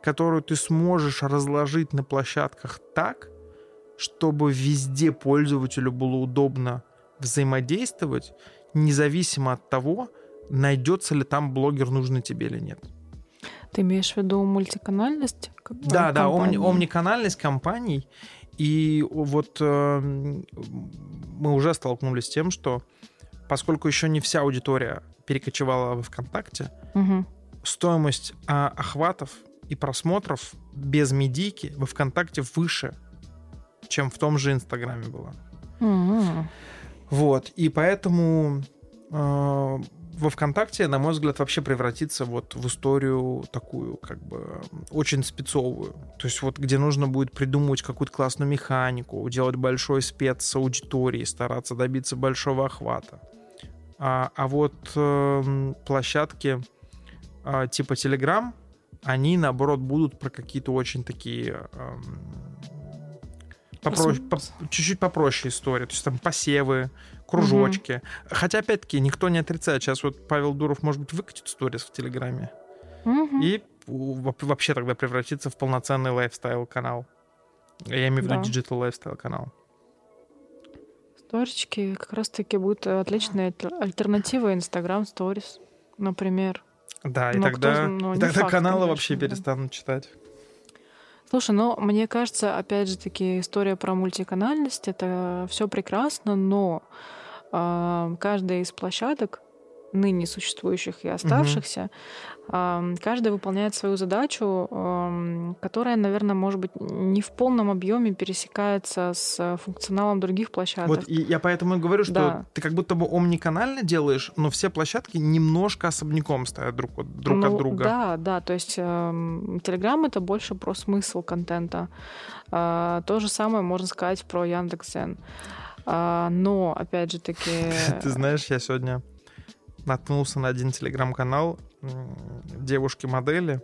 которую ты сможешь разложить на площадках так, чтобы везде пользователю было удобно взаимодействовать, независимо от того, найдется ли там блогер нужный тебе или нет. Ты имеешь в виду мультиканальность? Да, да, омни- омниканальность компаний. И вот э, мы уже столкнулись с тем, что поскольку еще не вся аудитория перекочевала в ВКонтакте, Мгм. стоимость а, охватов и просмотров без медийки во ВКонтакте выше, чем в том же Инстаграме была. М. Вот, и поэтому э, во ВКонтакте, на мой взгляд, вообще превратится вот в историю такую, как бы, очень спецовую. То есть вот где нужно будет придумывать какую-то классную механику, делать большой спец с аудиторией, стараться добиться большого охвата. А, а вот эм, площадки а, типа Telegram, они, наоборот, будут про какие-то очень такие эм, попроще- по- чуть-чуть попроще истории. То есть там посевы, кружочки. Хотя, опять-таки, никто не отрицает. Сейчас вот Павел Дуров, может быть, выкатит сторис в Телеграме Мгм. и вообще тогда превратится в полноценный лайфстайл-канал. Я имею в виду Да. лайфстайл-канал. Сторички как раз-таки будут отличной альтер- альтернативой Instagram Stories, например. Да, и Но тогда, кто- ну, и тогда факт, каналы конечно, вообще да. перестанут читать. Слушай, ну, мне кажется, опять же таки, история про мультиканальность — это все прекрасно, но а, каждая из площадок, ныне существующих и оставшихся, а, каждая выполняет свою задачу, которая, наверное, может быть, не в полном объеме пересекается с функционалом других площадок. Вот и я поэтому и говорю, что Да. ты как будто бы омниканально делаешь, но все площадки немножко особняком стоят друг от, друг Ну, от друга. Да, да, то есть Telegram это больше про смысл контента. А, то же самое можно сказать про Яндекс.Зен. А, но, опять же таки... [LAUGHS] Ты знаешь, я сегодня наткнулся на один телеграм-канал девушки-модели.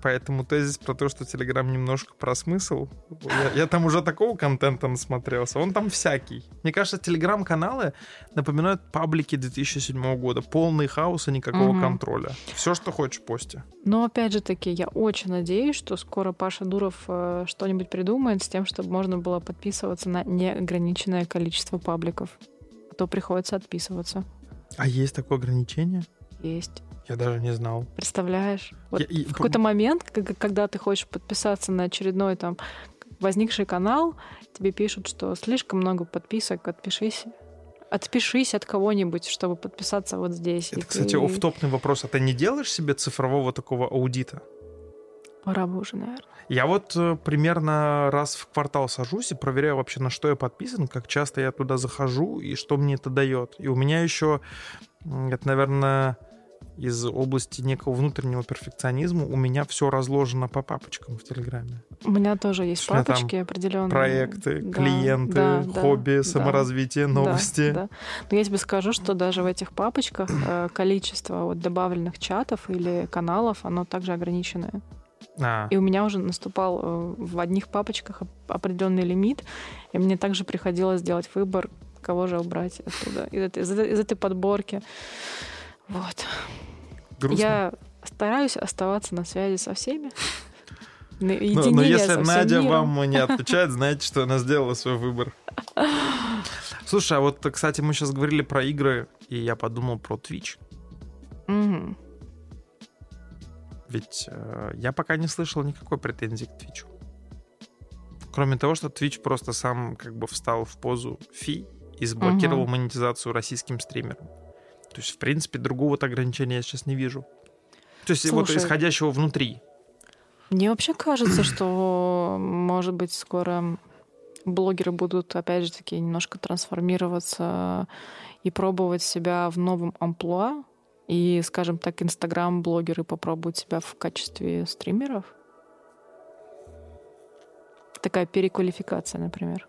Поэтому тезис про то, что Телеграм немножко про смысл, я, я там уже такого контента насмотрелся. Он там всякий. Мне кажется, Телеграм-каналы напоминают паблики 2007 года. Полный хаос и никакого Мгм. контроля. Все, что хочешь, пости. Но, опять же таки, я очень надеюсь, что скоро Паша Дуров э, что-нибудь придумает с тем, чтобы можно было подписываться на неограниченное количество пабликов. А то приходится отписываться. А есть такое ограничение? Есть. Я даже не знал. Представляешь? Вот Я- и- в какой-то момент, когда ты хочешь подписаться на очередной там возникший канал, тебе пишут, что слишком много подписок, отпишись. Отпишись от кого-нибудь, чтобы подписаться вот здесь. И Это, кстати, ты- офтопный вопрос. А ты не делаешь себе цифрового такого аудита? Пора бы уже, наверное. Я вот э, примерно раз в квартал сажусь и проверяю вообще, на что я подписан, как часто я туда захожу и что мне это дает. И у меня еще, это, наверное, из области некого внутреннего перфекционизма, у меня все разложено по папочкам в Телеграме. У меня тоже есть там папочки определенные. Проекты, Да, клиенты, да, да, хобби, да. саморазвитие, Да, новости. да. Но я тебе скажу, что даже в этих папочках э, количество вот добавленных чатов или каналов, оно также ограниченное. А, И у меня уже наступал э, в одних папочках оп- определенный лимит, и мне также приходилось делать выбор, кого же убрать оттуда, из этой, из из этой подборки. Вот. Грустно. Я стараюсь оставаться на связи со всеми. [LAUGHS] Но, но если Надя миром. вам не [LAUGHS] отвечает, знаете, что она сделала свой выбор. Слушай, а вот, кстати, мы сейчас говорили про игры, и я подумал про Twitch. Угу. Ведь э, я пока не слышал никакой претензии к Twitch. Кроме того, что Twitch просто сам как бы встал в позу фи и заблокировал угу. монетизацию российским стримерам. То есть, в принципе, другого вот ограничения я сейчас не вижу. То есть, Слушай, вот исходящего внутри. Мне вообще кажется, что, может быть, скоро блогеры будут, опять же таки, немножко трансформироваться и пробовать себя в новом амплуа. И, скажем так, инстаграм-блогеры попробуют себя в качестве стримеров. Такая переквалификация, например.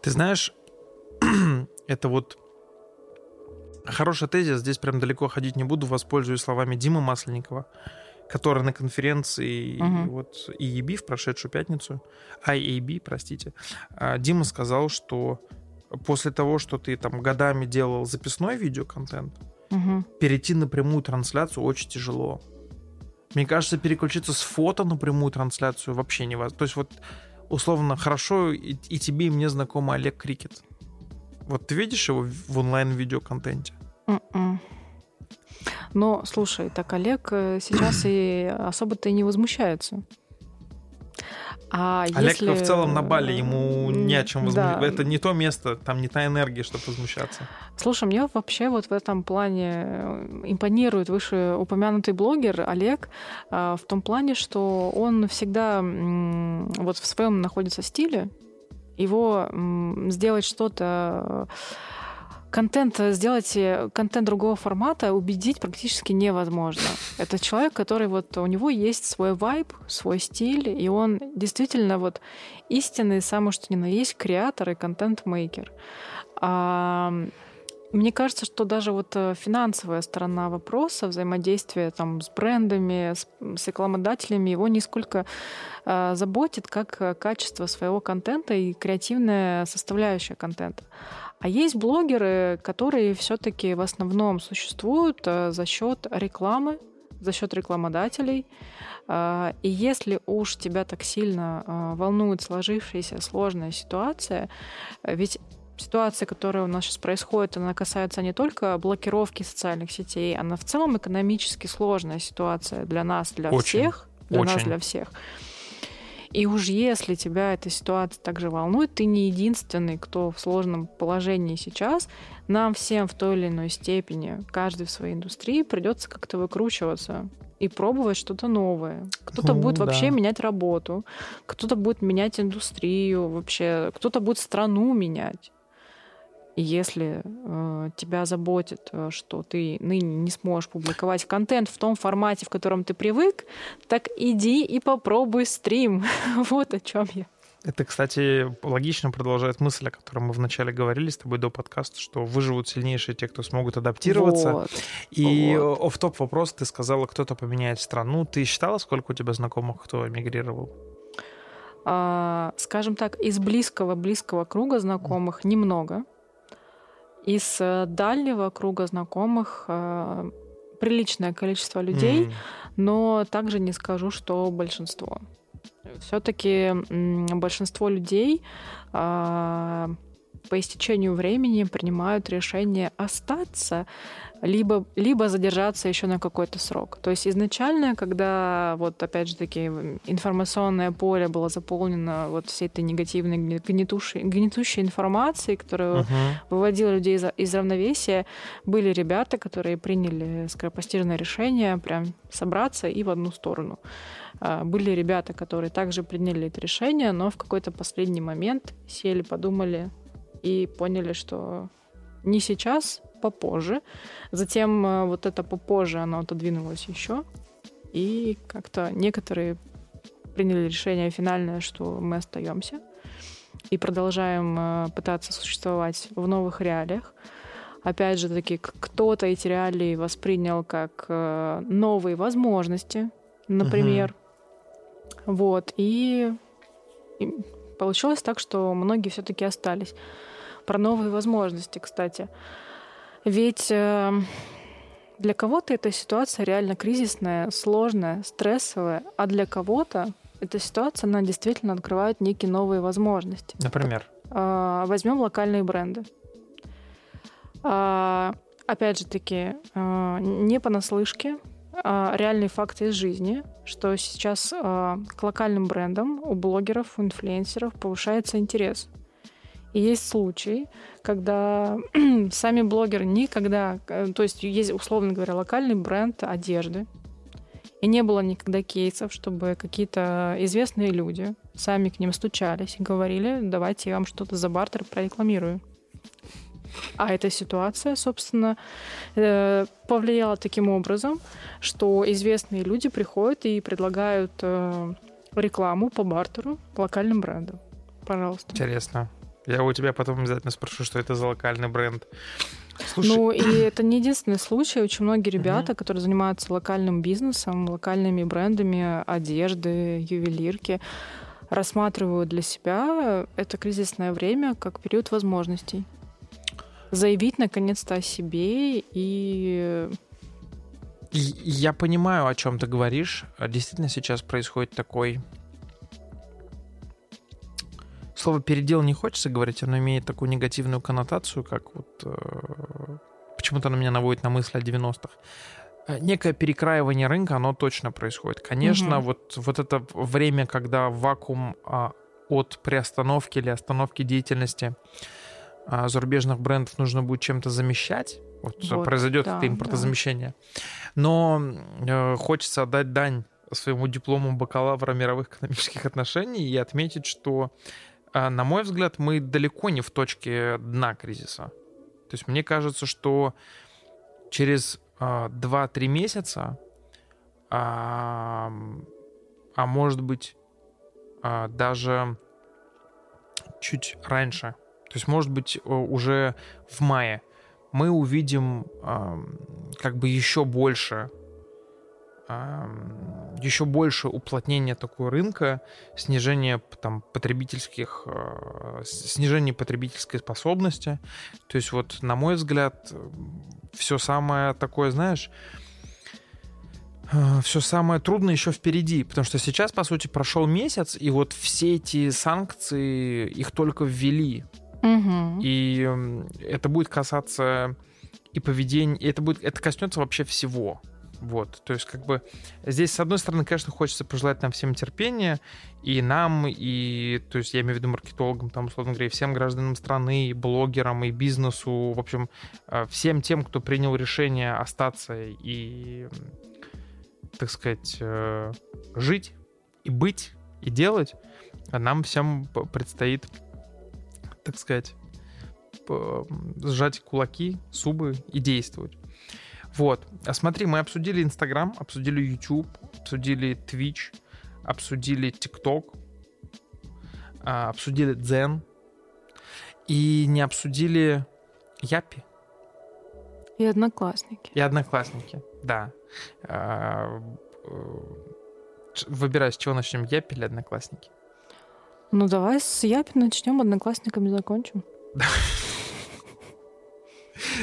Ты знаешь, [CLEARS THROAT] это вот хороший тезис. Здесь прям далеко ходить не буду. Воспользуюсь словами Димы Масленникова который на конференции угу. вот EEB в прошедшую пятницу, IAB, простите, а, Дима сказал, что после того, что ты там годами делал записной видеоконтент, угу. перейти на прямую трансляцию очень тяжело. Мне кажется, переключиться с фото на прямую трансляцию вообще невозможно. То есть вот условно хорошо и, и тебе, и мне знакомый Олег Крикет. Вот ты видишь его в онлайн-видеоконтенте? Mm-mm. Но, слушай, так Олег э, сейчас и особо-то и не возмущается. А Олег если... в целом на Бали, ему не о чем возмущаться. Да. Это не то место, там не та энергия, чтобы возмущаться. Слушай, мне вообще вот в этом плане э, импонирует вышеупомянутый блогер Олег э, в том плане, что он всегда вот в своем находится стиле, его сделать что-то контент э, сделать, э, контент другого формата убедить практически невозможно. Это человек, который вот у него есть свой вайб, свой стиль, и он действительно вот истинный, самый что ни на есть, креатор и контент-мейкер. А, мне кажется, что даже вот э, финансовая сторона вопроса, взаимодействия там с брендами, с, с рекламодателями, его нисколько э, заботит, как качество своего контента и креативная составляющая контента. А есть блогеры, которые все-таки в основном существуют э, за счет рекламы, за счет рекламодателей. Э, и если уж тебя так сильно э, волнует сложившаяся сложная ситуация, ведь ситуация, которая у нас сейчас происходит, она касается не только блокировки социальных сетей, она в целом экономически сложная ситуация для нас, для Очень. всех, для Очень. нас, для всех. И уж если тебя эта ситуация также волнует, ты не единственный, кто в сложном положении сейчас. Нам всем в той или иной степени, каждый в своей индустрии, придется как-то выкручиваться и пробовать что-то новое. Кто-то ну, будет да. вообще менять работу, кто-то будет менять индустрию вообще, кто-то будет страну менять. И если э, тебя заботит, э, что ты ныне не сможешь публиковать контент в том формате, в котором ты привык, так иди и попробуй стрим. [LAUGHS] вот о чем я. Это, кстати, логично продолжает мысль, о которой мы вначале говорили с тобой до подкаста, что выживут сильнейшие те, кто смогут адаптироваться. Вот. И вот. оф-топ вопрос, ты сказала, кто-то поменяет страну. Ты считала, сколько у тебя знакомых, кто эмигрировал? А, скажем так, из близкого-близкого круга знакомых немного. Из э, дальнего круга знакомых э, приличное количество людей, mm. но также не скажу, что большинство. Все-таки большинство людей э, по истечению времени принимают решение остаться, либо, либо задержаться еще на какой-то срок. То есть изначально, когда вот опять же таки информационное поле было заполнено вот всей этой негативной гнетущей, гнетущей информацией, которая uh-huh. выводила людей из, из равновесия, были ребята, которые приняли скоропостижное решение прям собраться и в одну сторону. А, были ребята, которые также приняли это решение, но в какой-то последний момент сели, подумали и поняли, что не сейчас, попозже. Затем э, вот это попозже, оно отодвинулось еще. И как-то некоторые приняли решение финальное, что мы остаемся и продолжаем э, пытаться существовать в новых реалиях. Опять же таки, кто-то эти реалии воспринял как э, новые возможности, например. Угу. Вот. И, и получилось так, что многие все-таки остались. про новые возможности, кстати. Ведь э, для кого-то эта ситуация реально кризисная, сложная, стрессовая, а для кого-то эта ситуация, она действительно открывает некие новые возможности. Например? А, возьмем локальные бренды. А, опять же таки, а, не понаслышке, а реальные факты из жизни, что сейчас к локальным брендам у блогеров, у инфлюенсеров повышается интерес. И есть случаи, когда [CLEARS THROAT] сами блогеры никогда, э, то есть есть, условно говоря, локальный бренд одежды, и не было никогда кейсов, чтобы какие-то известные люди сами к ним стучались и говорили, давайте я вам что-то за бартер прорекламирую. А эта ситуация, собственно, э, повлияла таким образом, что известные люди приходят и предлагают э, рекламу по бартеру локальным брендам. Пожалуйста. Интересно. Я у тебя потом обязательно спрошу, что это за локальный бренд. Слушай... Ну, и [CLEARS THROAT] это не единственный случай. Очень многие ребята, которые занимаются локальным бизнесом, локальными брендами одежды, ювелирки, рассматривают для себя это кризисное время как период возможностей. Заявить наконец-то о себе и я понимаю, о чем ты говоришь. Действительно, сейчас происходит такой Слово «передел» не хочется говорить, оно имеет такую негативную коннотацию, как вот... Э, почему-то оно меня наводит на мысль о 90-х. Э, некое перекраивание рынка, оно точно происходит. Конечно, угу. вот, вот это время, когда вакуум а, от приостановки или остановки деятельности а, зарубежных брендов нужно будет чем-то замещать, вот, вот произойдет да, это импортозамещение. Да. Но э, хочется отдать дань своему диплому бакалавра мировых экономических отношений и отметить, что на мой взгляд, мы далеко не в точке дна кризиса. То есть мне кажется, что через 2-3 а, месяца, а, а может быть даже чуть раньше, то есть может быть уже в мае, мы увидим как бы еще больше еще больше уплотнение такого рынка, снижение там, потребительских, э, снижение потребительской способности. То есть вот, на мой взгляд, все самое такое, знаешь, э, все самое трудное еще впереди, потому что сейчас, по сути, прошел месяц, и вот все эти санкции, их только ввели. Угу. И это будет касаться и поведения, и это, будет, это коснется вообще всего. Вот, то есть как бы здесь, с одной стороны, конечно, хочется пожелать нам всем терпения, и нам, и, то есть я имею в виду маркетологам, там, условно говоря, и всем гражданам страны, и блогерам, и бизнесу, в общем, э, всем тем, кто принял решение остаться и, так сказать, э, жить, и быть, и делать, нам всем предстоит, так сказать, сжать кулаки, зубы и действовать. Вот. А смотри, мы обсудили Инстаграм, обсудили YouTube, обсудили Twitch, обсудили TikTok, а, обсудили Дзен и не обсудили Япи. И одноклассники. И одноклассники, да. А, э, выбирай, с чего начнем, Япи или одноклассники? Ну, давай с Япи начнем, одноклассниками закончим. [LAUGHS]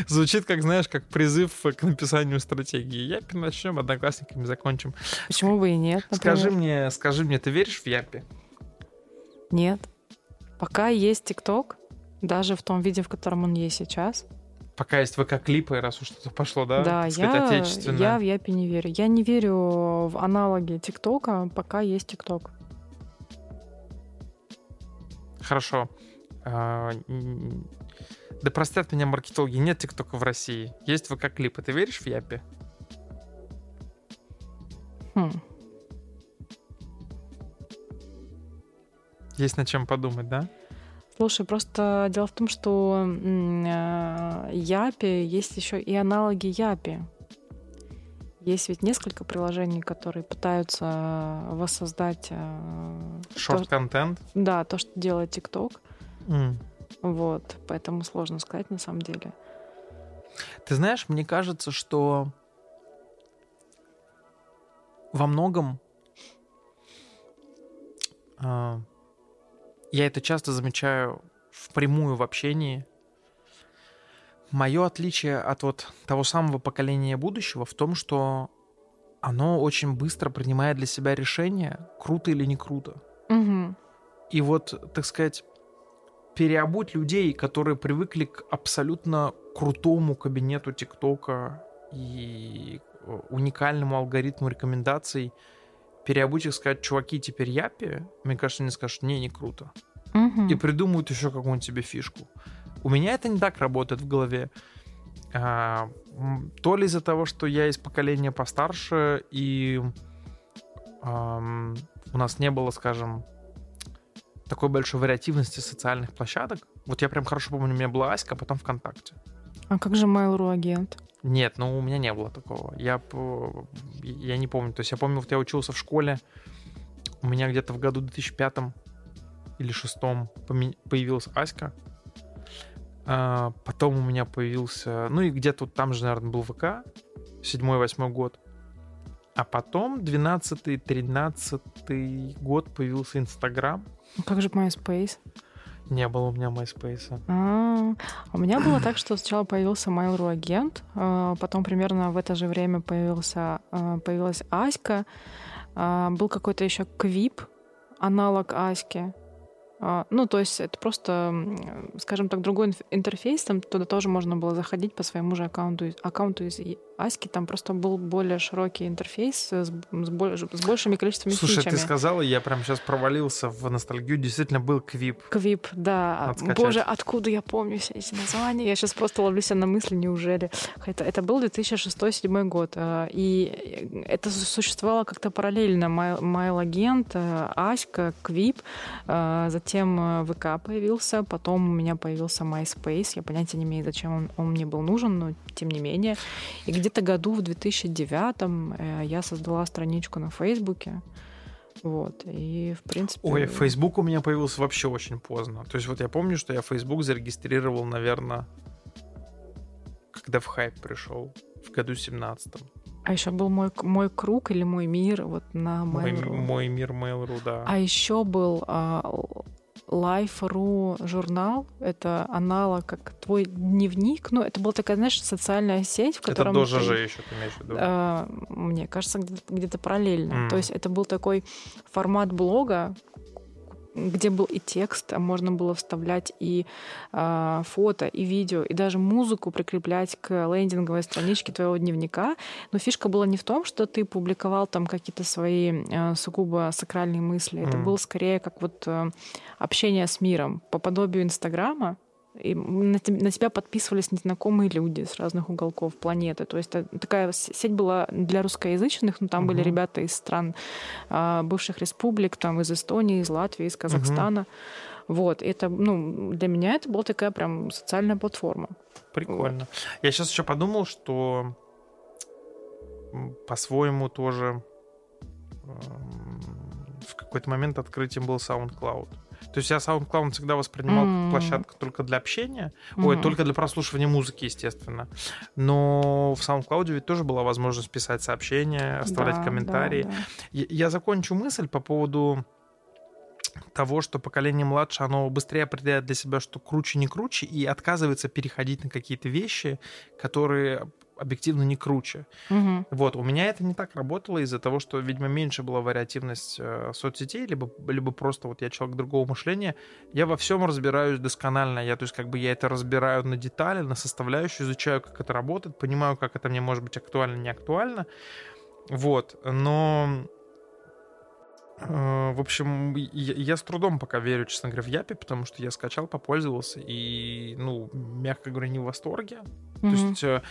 Звучит, как, знаешь, как призыв к написанию стратегии. Япи начнем, одноклассниками закончим. Почему бы и нет? Например? Скажи мне, скажи мне, ты веришь в Япи? Нет. Пока есть ТикТок, даже в том виде, в котором он есть сейчас. Пока есть ВК-клипы, раз уж что-то пошло, да? Да, я, я в Япи не верю. Я не верю в аналоги ТикТока, пока есть ТикТок. Хорошо. Да простят меня маркетологи, нет ТикТока в России. Есть ВК-клипы. Ты веришь в Япи? Хм. Есть над чем подумать, да? Слушай, просто дело в том, что э, Япи есть еще и аналоги Япи. Есть ведь несколько приложений, которые пытаются воссоздать... Шорт-контент? Да, то, что делает ТикТок. Mm. Вот, поэтому сложно сказать на самом деле. Ты знаешь, мне кажется, что во многом э, я это часто замечаю впрямую в общении Мое отличие от вот того самого поколения будущего в том, что оно очень быстро принимает для себя решение, круто или не круто. Мгм. И вот, так сказать, переобуть людей, которые привыкли к абсолютно крутому кабинету ТикТока и э, уникальному алгоритму рекомендаций, переобуть их сказать, чуваки, теперь япи, мне кажется, они скажут, не, не круто. Мгм. И придумают еще какую-нибудь себе фишку. У меня это не так работает в голове. А, то ли из-за того, что я из поколения постарше, и ам, у нас не было, скажем, такой большой вариативности социальных площадок. Вот я прям хорошо помню, у меня была Аська, а потом ВКонтакте. А как же Mail.ru агент? Нет, ну у меня не было такого. Я, я не помню. То есть я помню, вот я учился в школе, у меня где-то в году 2005 или шестом поме- появилась Аська. А, потом у меня появился... Ну и где-то вот там же, наверное, был ВК. Седьмой-восьмой год. А потом 12-13 год появился Инстаграм. А Как же MySpace? Не было у меня MySpace. А, у меня было так, что сначала появился Mail.ru агент, а, потом примерно в это же время появился, а, появилась Аська, а, был какой-то еще Квип, аналог Аськи. Ну, то есть это просто, скажем так, другой интерфейс, там туда тоже можно было заходить по своему же аккаунту, аккаунту из Аськи, там просто был более широкий интерфейс с, с с большими количествами Слушай, фичами. ты сказала, я прям сейчас провалился в ностальгию. Действительно был квип. Квип, да. Боже, откуда я помню все эти названия? Я сейчас просто ловлю себя на мысли, неужели? Это, это был 2006-2007 год. э, И это су- существовало как-то параллельно. Майл- Майл-агент, э, Аська, Квип. э, Затем ВК появился. Потом у меня появился MySpace. Я понятия не имею, зачем он, он мне был нужен, но тем не менее. И где-то году в 2009 э, я создала страничку на Фейсбуке. Вот. И, в принципе... Ой, Facebook у меня появился вообще очень поздно. То есть вот я помню, что я Facebook зарегистрировал, наверное, когда в хайп пришел, в году 17 А еще был мой, мой круг или мой мир вот на мой, Mail.ru. мой мир Mail.ru, да. А еще был а, Life.ru журнал. Это аналог как твой дневник. Ну, это была такая, знаешь, социальная сеть, в Это котором тоже ты- же еще, ты имеешь в виду? а, мне кажется, где-то, где-то параллельно. М. То есть это был такой формат блога, где был и текст, а можно было вставлять и а, фото, и видео, и даже музыку прикреплять к лендинговой страничке твоего дневника. Но фишка была не в том, что ты публиковал там какие-то свои а, сугубо сакральные мысли. Это Мгм. было скорее как вот а, общение с миром по подобию Инстаграма. И на, те- на тебя подписывались незнакомые люди с разных уголков планеты. То есть такая сеть была для русскоязычных, но там были Мгм. ребята из стран а, бывших республик, там из Эстонии, из Латвии, из Казахстана. Вот, это, ну, для меня это была такая прям социальная платформа. Прикольно. Я сейчас еще подумал, что по-своему тоже эм, в какой-то момент открытием был SoundCloud. То есть я SoundCloud всегда воспринимал М. как площадку только для общения, ой, Мгм. только для прослушивания музыки, естественно. Но в SoundCloud ведь тоже была возможность писать сообщения, оставлять Да, комментарии. да, да. Я, я закончу мысль по поводу того, что поколение младше, оно быстрее определяет для себя, что круче, не круче, и отказывается переходить на какие-то вещи, которые объективно не круче. Мгм. Вот, у меня это не так работало из-за того, что, видимо, меньше была вариативность э, соцсетей, либо, либо просто вот я человек другого мышления. Я во всем разбираюсь досконально. Я, то есть, как бы я это разбираю на детали, на составляющие, изучаю, как это работает, понимаю, как это мне может быть актуально, не актуально. Вот, но В общем, я, я с трудом пока верю, честно говоря, в Япи, потому что я скачал, попользовался и, ну, мягко говоря, не в восторге. То Мгм. есть э,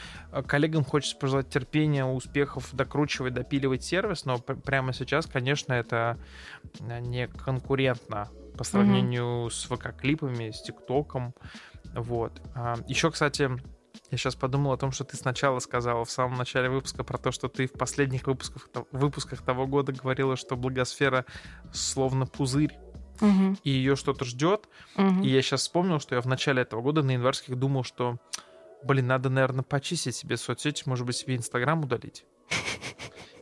коллегам хочется пожелать терпения, успехов, докручивать, допиливать сервис, но пр- прямо сейчас, конечно, это э, не конкурентно по сравнению с ВК-клипами, с ТикТоком. Вот. Еще, кстати, я сейчас подумал о том, что ты сначала сказала в самом начале выпуска про то, что ты в последних выпусках, выпусках того года говорила, что благосфера словно пузырь, Мгм. и ее что-то ждет. Мгм. И я сейчас вспомнил, что я в начале этого года на январских думал, что, блин, надо, наверное, почистить себе соцсети, может быть, себе Инстаграм удалить.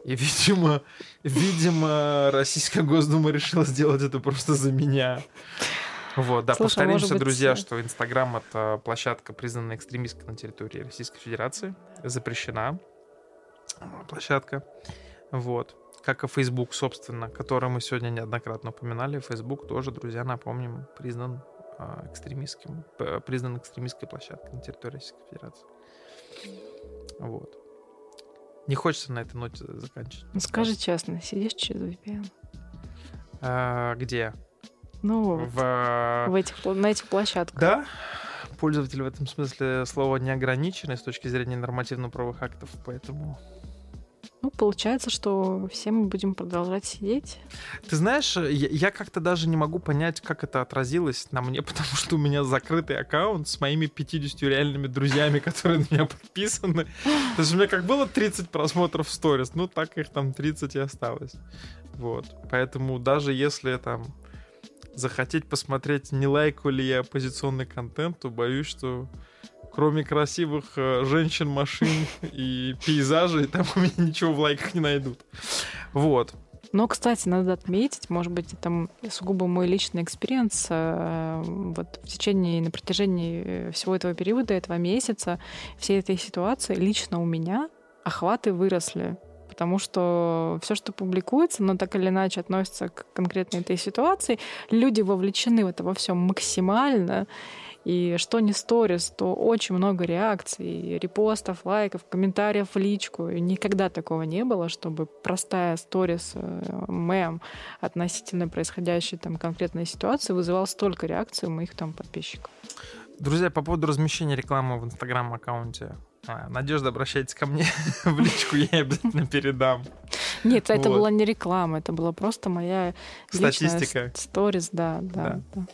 И, видимо, видимо, Российская Госдума решила сделать это просто за меня. Вот, да, Слушай, а повторимся, быть, друзья, э, что Инстаграм — это площадка, признанная экстремистской на территории Российской Федерации. Запрещена площадка. Вот. Как и Facebook, собственно, который мы сегодня неоднократно упоминали. Facebook тоже, друзья, напомним, признан а, экстремистским, признан экстремистской площадкой на территории Российской Федерации. Вот. Не хочется на этой ноте заканчивать. Ну, скажи честно, сидишь через VPN? А, где? Ну, В... в этих, пла- на этих площадках. Да, пользователь в этом смысле слова не ограниченный с точки зрения нормативно-правовых актов, поэтому... Ну, получается, что все мы будем продолжать сидеть. Ты знаешь, я, я как-то даже не могу понять, как это отразилось на мне, [LAUGHS] потому что у меня закрытый аккаунт с моими 50 реальными друзьями, которые на меня подписаны. То есть у меня как было 30 просмотров в сторис, ну так их там 30 и осталось. Вот. Поэтому даже если там захотеть посмотреть, не лайкаю ли я оппозиционный контент, то боюсь, что кроме красивых э, женщин, машин [LAUGHS] и пейзажей, там у меня ничего в лайках не найдут. Вот. Но, кстати, надо отметить, может быть, это сугубо мой личный experience. э, Вот в течение, на протяжении э, всего этого периода, этого месяца, всей этой ситуации, лично у меня охваты выросли. Потому что все, что публикуется, но так или иначе относится к конкретной этой ситуации, люди вовлечены в это во всем максимально. И что не сторис, то очень много реакций, репостов, лайков, комментариев в личку. И никогда такого не было, чтобы простая сторис, э, мем относительно происходящей там конкретной ситуации вызывал столько реакций у моих там подписчиков. Друзья, по поводу размещения рекламы в Инстаграм-аккаунте. А, Надежда, обращайтесь ко мне [LAUGHS] в личку, я обязательно передам. Нет, это Вот. была не реклама, это была просто моя Статистика. сторис, да, да. да.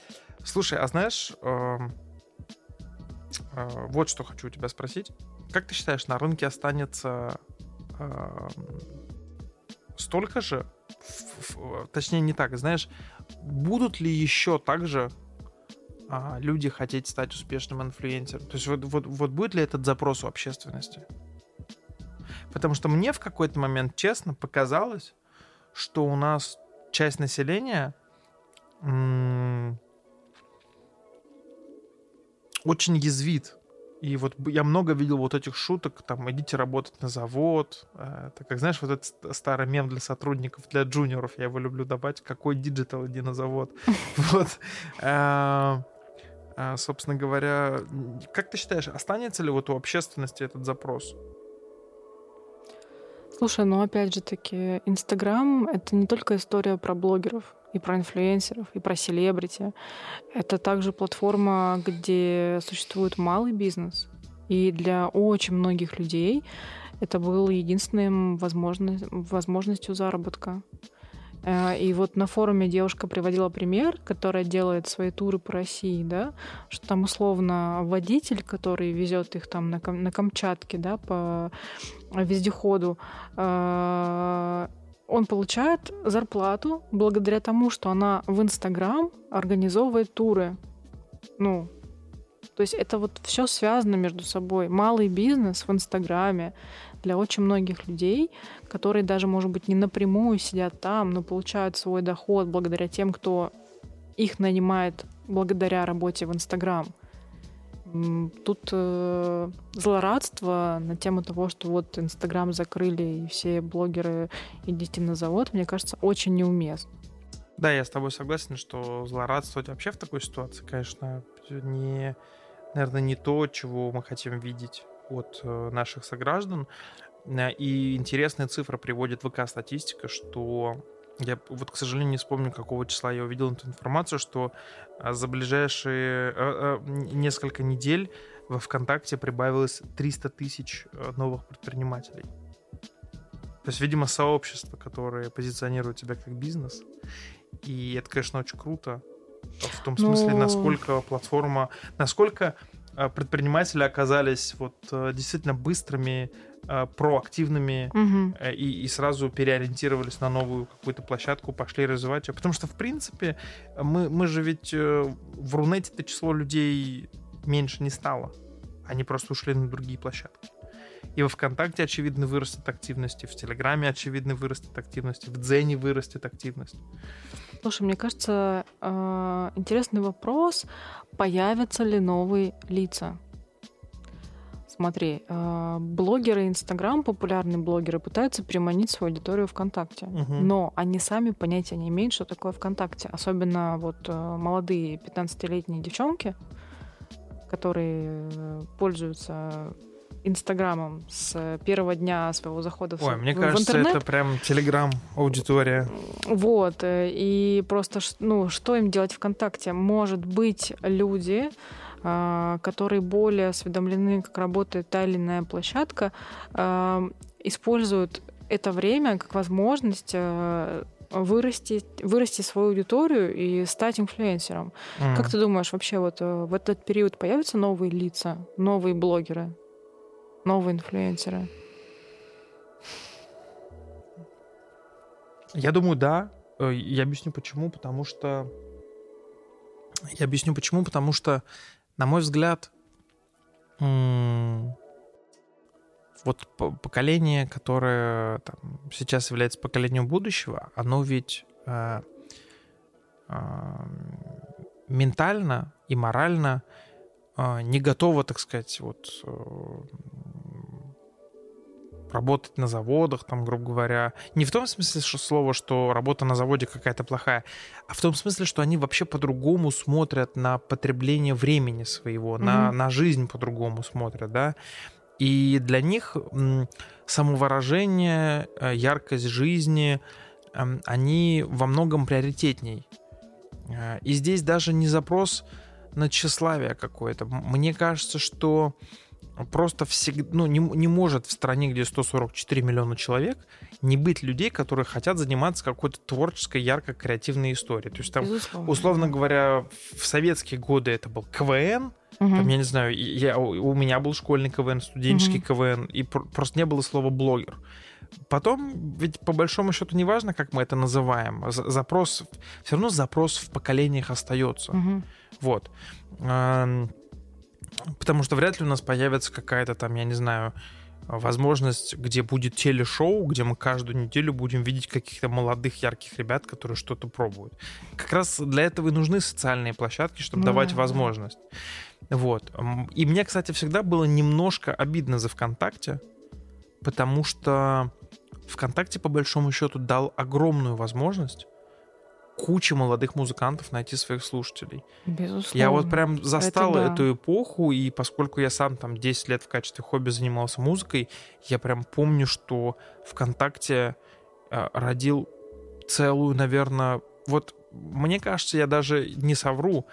Слушай, а знаешь, эм, э, вот что хочу у тебя спросить. Как ты считаешь, на рынке останется эм, столько же, точнее не так, знаешь, будут ли еще также а, люди хотеть стать успешным инфлюенсером? То есть вот, вот, вот будет ли этот запрос у общественности? Потому что мне в какой-то момент, честно, показалось, что у нас часть населения м, очень язвит. И вот я много видел вот этих шуток, там, идите работать на завод. Это, как знаешь, вот этот ст- старый мем для сотрудников, для джуниоров, я его люблю добавить, какой digital, иди на завод. [LAUGHS] Вот. Э, э, Собственно говоря, как ты считаешь, останется ли вот у общественности этот запрос? Слушай, ну опять же таки, Инстаграм — это не только история про блогеров и про инфлюенсеров, и про селебрити. Это также платформа, где существует малый бизнес. И для очень многих людей это был единственным возможно- возможностью заработка. Э, И вот на форуме девушка приводила пример, которая делает свои туры по России, да, что там условно водитель, который везет их там на, Кам- на Камчатке, да, по вездеходу, э, он получает зарплату благодаря тому, что она в Инстаграм организовывает туры. Ну, то есть это вот все связано между собой. Малый бизнес в Инстаграме для очень многих людей, которые даже, может быть, не напрямую сидят там, но получают свой доход благодаря тем, кто их нанимает благодаря работе в Инстаграм. Тут э, злорадство на тему того, что вот Инстаграм закрыли и все блогеры идите на завод, мне кажется, очень неуместно. Да, я с тобой согласен, что злорадствовать вообще в такой ситуации, конечно, не, наверное, не то, чего мы хотим видеть от э, наших сограждан. Э, И интересная цифра приводит ВК-статистика, что я вот, к сожалению, не вспомню, какого числа я увидел эту информацию, что а, за ближайшие э, э, несколько недель во ВКонтакте прибавилось 300 тысяч э, новых предпринимателей. То есть, видимо, сообщество, которое позиционирует себя как бизнес. И это, конечно, очень круто. В том смысле, Ну- насколько платформа, насколько э, предприниматели оказались вот э, действительно быстрыми, э, проактивными э, и, и сразу переориентировались на новую какую-то площадку, пошли развивать ее. Потому что, в принципе, мы, мы же ведь э, в Рунете-то число людей меньше не стало. Они просто ушли на другие площадки. И во ВКонтакте, очевидно, вырастет активность, и в Телеграме, очевидно, вырастет активность, и в Дзене вырастет активность. Слушай, мне кажется, э, интересный вопрос, появятся ли новые лица? Смотри, э, блогеры Инстаграм, популярные блогеры, пытаются приманить свою аудиторию ВКонтакте. Угу. Но они сами понятия не имеют, что такое ВКонтакте. Особенно вот э, молодые 15-летние девчонки, которые э, пользуются Инстаграмом с первого дня своего захода Ой, в, мне в кажется, интернет. это прям Телеграм аудитория. Вот, э, и просто, ну, что им делать ВКонтакте? Может быть, люди, а, которые более осведомлены, как работает та или иная площадка, используют это время как возможность вырасти, вырасти свою аудиторию и стать инфлюенсером. М. Как ты думаешь, вообще вот э, в этот период появятся новые лица, новые блогеры, новые инфлюенсеры? Я думаю, да. Э, Я объясню почему. Потому что... Я объясню почему. Потому что, на мой взгляд, вот по- поколение, которое там, сейчас является поколением будущего, оно ведь э, э, ментально и морально э, не готово, так сказать, вот э, работать на заводах, там, грубо говоря. Не в том смысле что слова, что работа на заводе какая-то плохая, а в том смысле, что они вообще по-другому смотрят на потребление времени своего, на, Мгм. на жизнь по-другому смотрят, да. И для них самовыражение, э, яркость жизни, эм, они во многом приоритетней. Э, И здесь даже не запрос на тщеславие какое-то. Мне кажется, что просто всегда, ну, не, не может в стране, где 144 миллиона человек, не быть людей, которые хотят заниматься какой-то творческой, ярко-креативной историей. То есть там, Безусловно. условно говоря, в советские годы это был КВН, Мгм. там, я не знаю, я, у меня был школьный КВН, студенческий Мгм. КВН, и пр- просто не было слова блогер. Потом, ведь по большому счету, неважно, как мы это называем, за- запрос, все равно запрос в поколениях остается. Мгм. Вот. Потому что вряд ли у нас появится какая-то там, я не знаю, возможность, где будет телешоу, где мы каждую неделю будем видеть каких-то молодых, ярких ребят, которые что-то пробуют. Как раз для этого и нужны социальные площадки, чтобы Ну давать да, возможность. Вот. И мне, кстати, всегда было немножко обидно за ВКонтакте, потому что ВКонтакте, по большому счету, дал огромную возможность куче молодых музыкантов найти своих слушателей. Безусловно. Я вот прям застал Это да. эту эпоху, и поскольку я сам там 10 лет в качестве хобби занимался музыкой, я прям помню, что ВКонтакте э, родил целую, наверное, вот мне кажется, я даже не совру,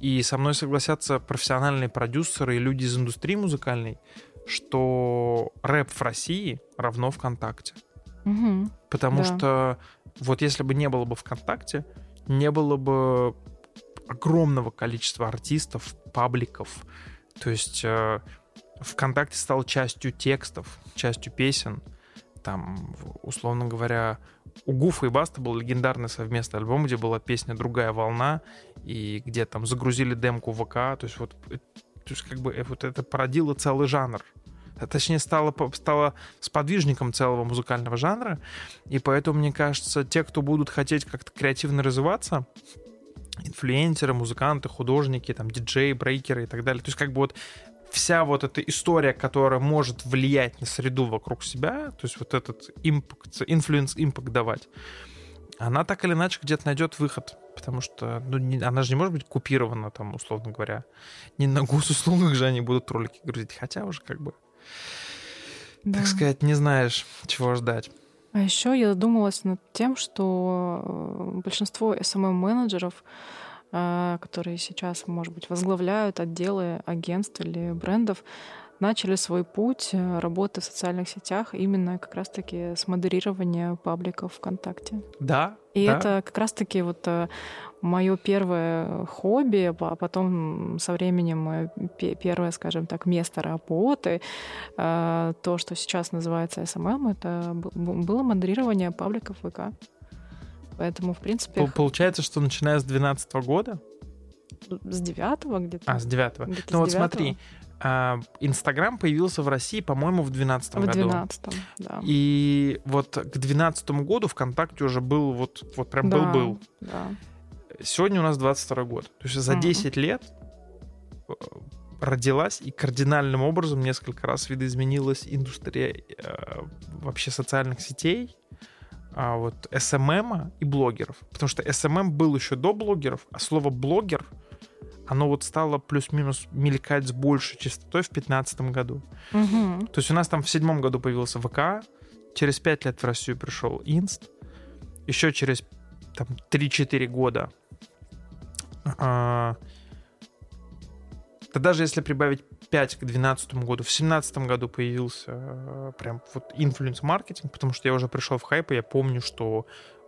и со мной согласятся профессиональные продюсеры и люди из индустрии музыкальной, что рэп в России равно ВКонтакте. Мгм. Потому Да. что вот если бы не было бы ВКонтакте, не было бы огромного количества артистов, пабликов. То есть э, ВКонтакте стал частью текстов, частью песен. Там, условно говоря, у Гуфа и Баста был легендарный совместный альбом, где была песня «Другая волна», и где там загрузили демку ВК. То есть вот, э, то есть как бы э, вот это породило целый жанр. А Точнее, стало, по- стало сподвижником целого музыкального жанра. И поэтому, мне кажется, те, кто будут хотеть как-то креативно развиваться, инфлюенсеры, музыканты, художники, там, диджеи, брейкеры и так далее. То есть как бы вот вся вот эта история, которая может влиять на среду вокруг себя, то есть вот этот impact, influence impact давать, она так или иначе где-то найдет выход. Потому что ну, не- она же не может быть купирована, там, условно говоря. Не на госуслугах же они будут ролики грузить. Хотя уже как бы, Да. так сказать, не знаешь, чего ждать. А еще я задумалась над тем, что э, большинство SMM-менеджеров, э, которые сейчас, может быть, возглавляют отделы агентств или брендов, начали свой путь э, работы в социальных сетях именно как раз-таки с модерирования пабликов ВКонтакте. Да, И да. это как раз-таки вот мое первое хобби, а потом со временем пе- первое, скажем так, место работы, э, то, что сейчас называется SMM, это было модерирование пабликов ВК. Поэтому, в принципе, Пол- Получается, что начиная с 2012 года, с девятого где-то. а, с 9 где-то Ну с вот девятого. смотри, А, Инстаграм появился в России, по-моему, в 2012 В году. 12 да. И вот к 2012 году ВКонтакте уже был вот, вот прям Да, был-был. Да. Сегодня у нас 22 год. То есть за. 10 лет э, родилась и кардинальным образом несколько раз видоизменилась индустрия э, вообще социальных сетей, а вот SMM и блогеров. Потому что SMM был еще до блогеров, а слово блогер, оно вот стало плюс-минус мелькать с большей частотой в 2015 году. Мгм. То есть у нас там в седьмом году появился ВК, через пять лет в Россию пришел Инст, еще через там, 3-4 года. А, да даже если прибавить 5 к 2012 году, в 2017 году появился э, прям вот influence-маркетинг, потому что я уже пришел в хайп, и я помню, что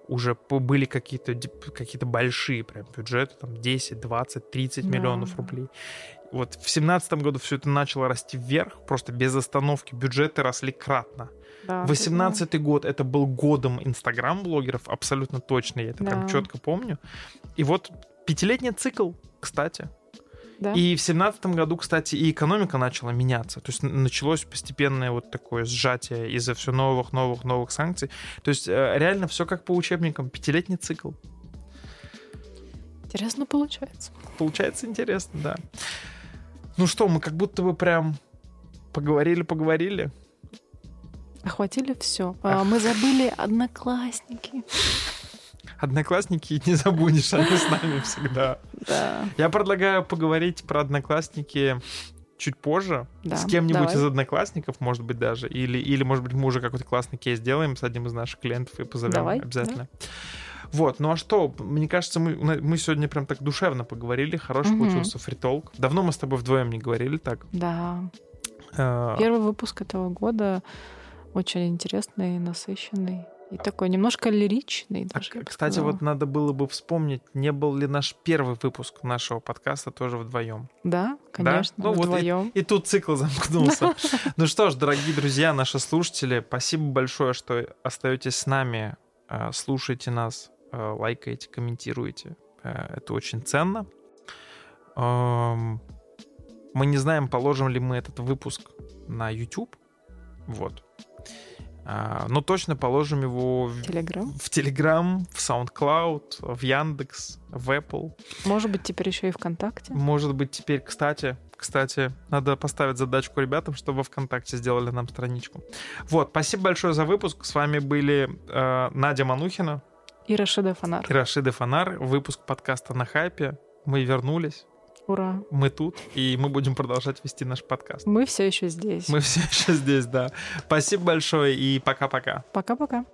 уже были какие-то какие-то большие прям бюджеты, там 10, 20, 30 Да. миллионов рублей. Вот в 2017 году все это начало расти вверх, просто без остановки. Бюджеты росли кратно. Да, 18 год это был годом инстаграм-блогеров, абсолютно точно, я это прям Да. четко помню. И вот пятилетний цикл, кстати. да. И в семнадцатом году, кстати, и экономика начала меняться. То есть началось постепенное вот такое сжатие из-за все новых, новых, новых санкций. То есть э, реально все как по учебникам. Пятилетний цикл. Интересно получается. Получается интересно, да. Ну что, мы как будто бы прям поговорили-поговорили. Охватили все. Мы забыли одноклассники. Одноклассники не забудешь, они с нами всегда. Да. Я предлагаю поговорить про одноклассники чуть позже. Да, С кем-нибудь давай. из одноклассников, может быть, даже. Или, или, может быть, мы уже какой-то классный кейс сделаем с одним из наших клиентов и позовем Давай, обязательно. Вот, ну а что, мне кажется, мы, мы сегодня прям так душевно поговорили, хороший Мгм. получился фритолк. Давно мы с тобой вдвоем не говорили так. Да. Э, Первый выпуск этого года очень интересный, насыщенный. И такой немножко лиричный а, даже. бы кстати, сказала. вот надо было бы вспомнить, не был ли наш первый выпуск нашего подкаста тоже вдвоем. Да, конечно, Ну вот и- вдвоем. И тут цикл замкнулся. Ну что ж, дорогие друзья, наши слушатели, спасибо большое, что остаетесь с нами, э, слушаете нас, э, лайкаете, комментируете. Э, Это очень ценно. Эм, Мы не знаем, положим ли мы этот выпуск на YouTube. Вот. А, Но точно положим его в Телеграм. в Telegram, в SoundCloud, в Яндекс, в Apple. Может быть, теперь еще и ВКонтакте. Может быть, теперь, кстати, кстати, надо поставить задачку ребятам, чтобы ВКонтакте сделали нам страничку. Вот, спасибо большое за выпуск. С вами были э, Надя Манухина И Рашида Фонар. и Рашида Фонар. Выпуск подкаста на хайпе. Мы вернулись, Ура. мы тут, и мы будем продолжать вести наш подкаст. Мы все еще здесь. Мы все еще здесь, да. Спасибо большое и пока-пока. Пока-пока.